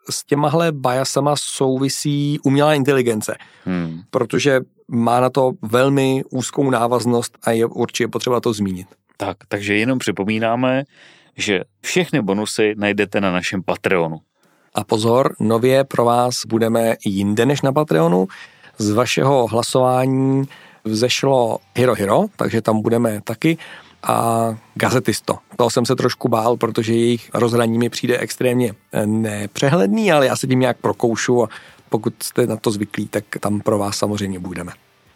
s těmahle biasama souvisí umělá inteligence, hmm. protože má na to velmi úzkou návaznost a je určitě potřeba to zmínit. Tak, takže jenom připomínáme, že všechny bonusy najdete na našem Patreonu. A pozor, nově pro vás budeme jinde než na Patreonu. Z vašeho hlasování vzešlo Hero Hero, takže tam budeme taky a Gazetisto. Toho jsem se trošku bál, protože jejich rozhraní mi přijde extrémně nepřehledný, ale já se tím nějak prokoušu a pokud jste na to zvyklí, tak tam pro vás samozřejmě budeme.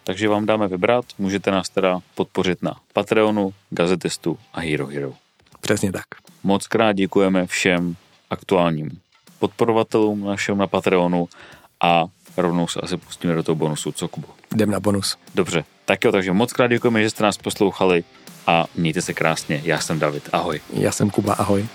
Takže vám dáme vybrat, můžete nás teda podpořit na Patreonu, Gazetistu a Hero Hero. Přesně tak. Moc krát děkujeme všem aktuálním podporovatelům našeho na Patreonu a rovnou se asi pustíme do toho bonusu. Co, Kubo? Jdem na bonus. Dobře, tak jo, takže moc krát děkujeme, že jste nás poslouchali a mějte se krásně. Já jsem David, ahoj. Já jsem Kuba, ahoj.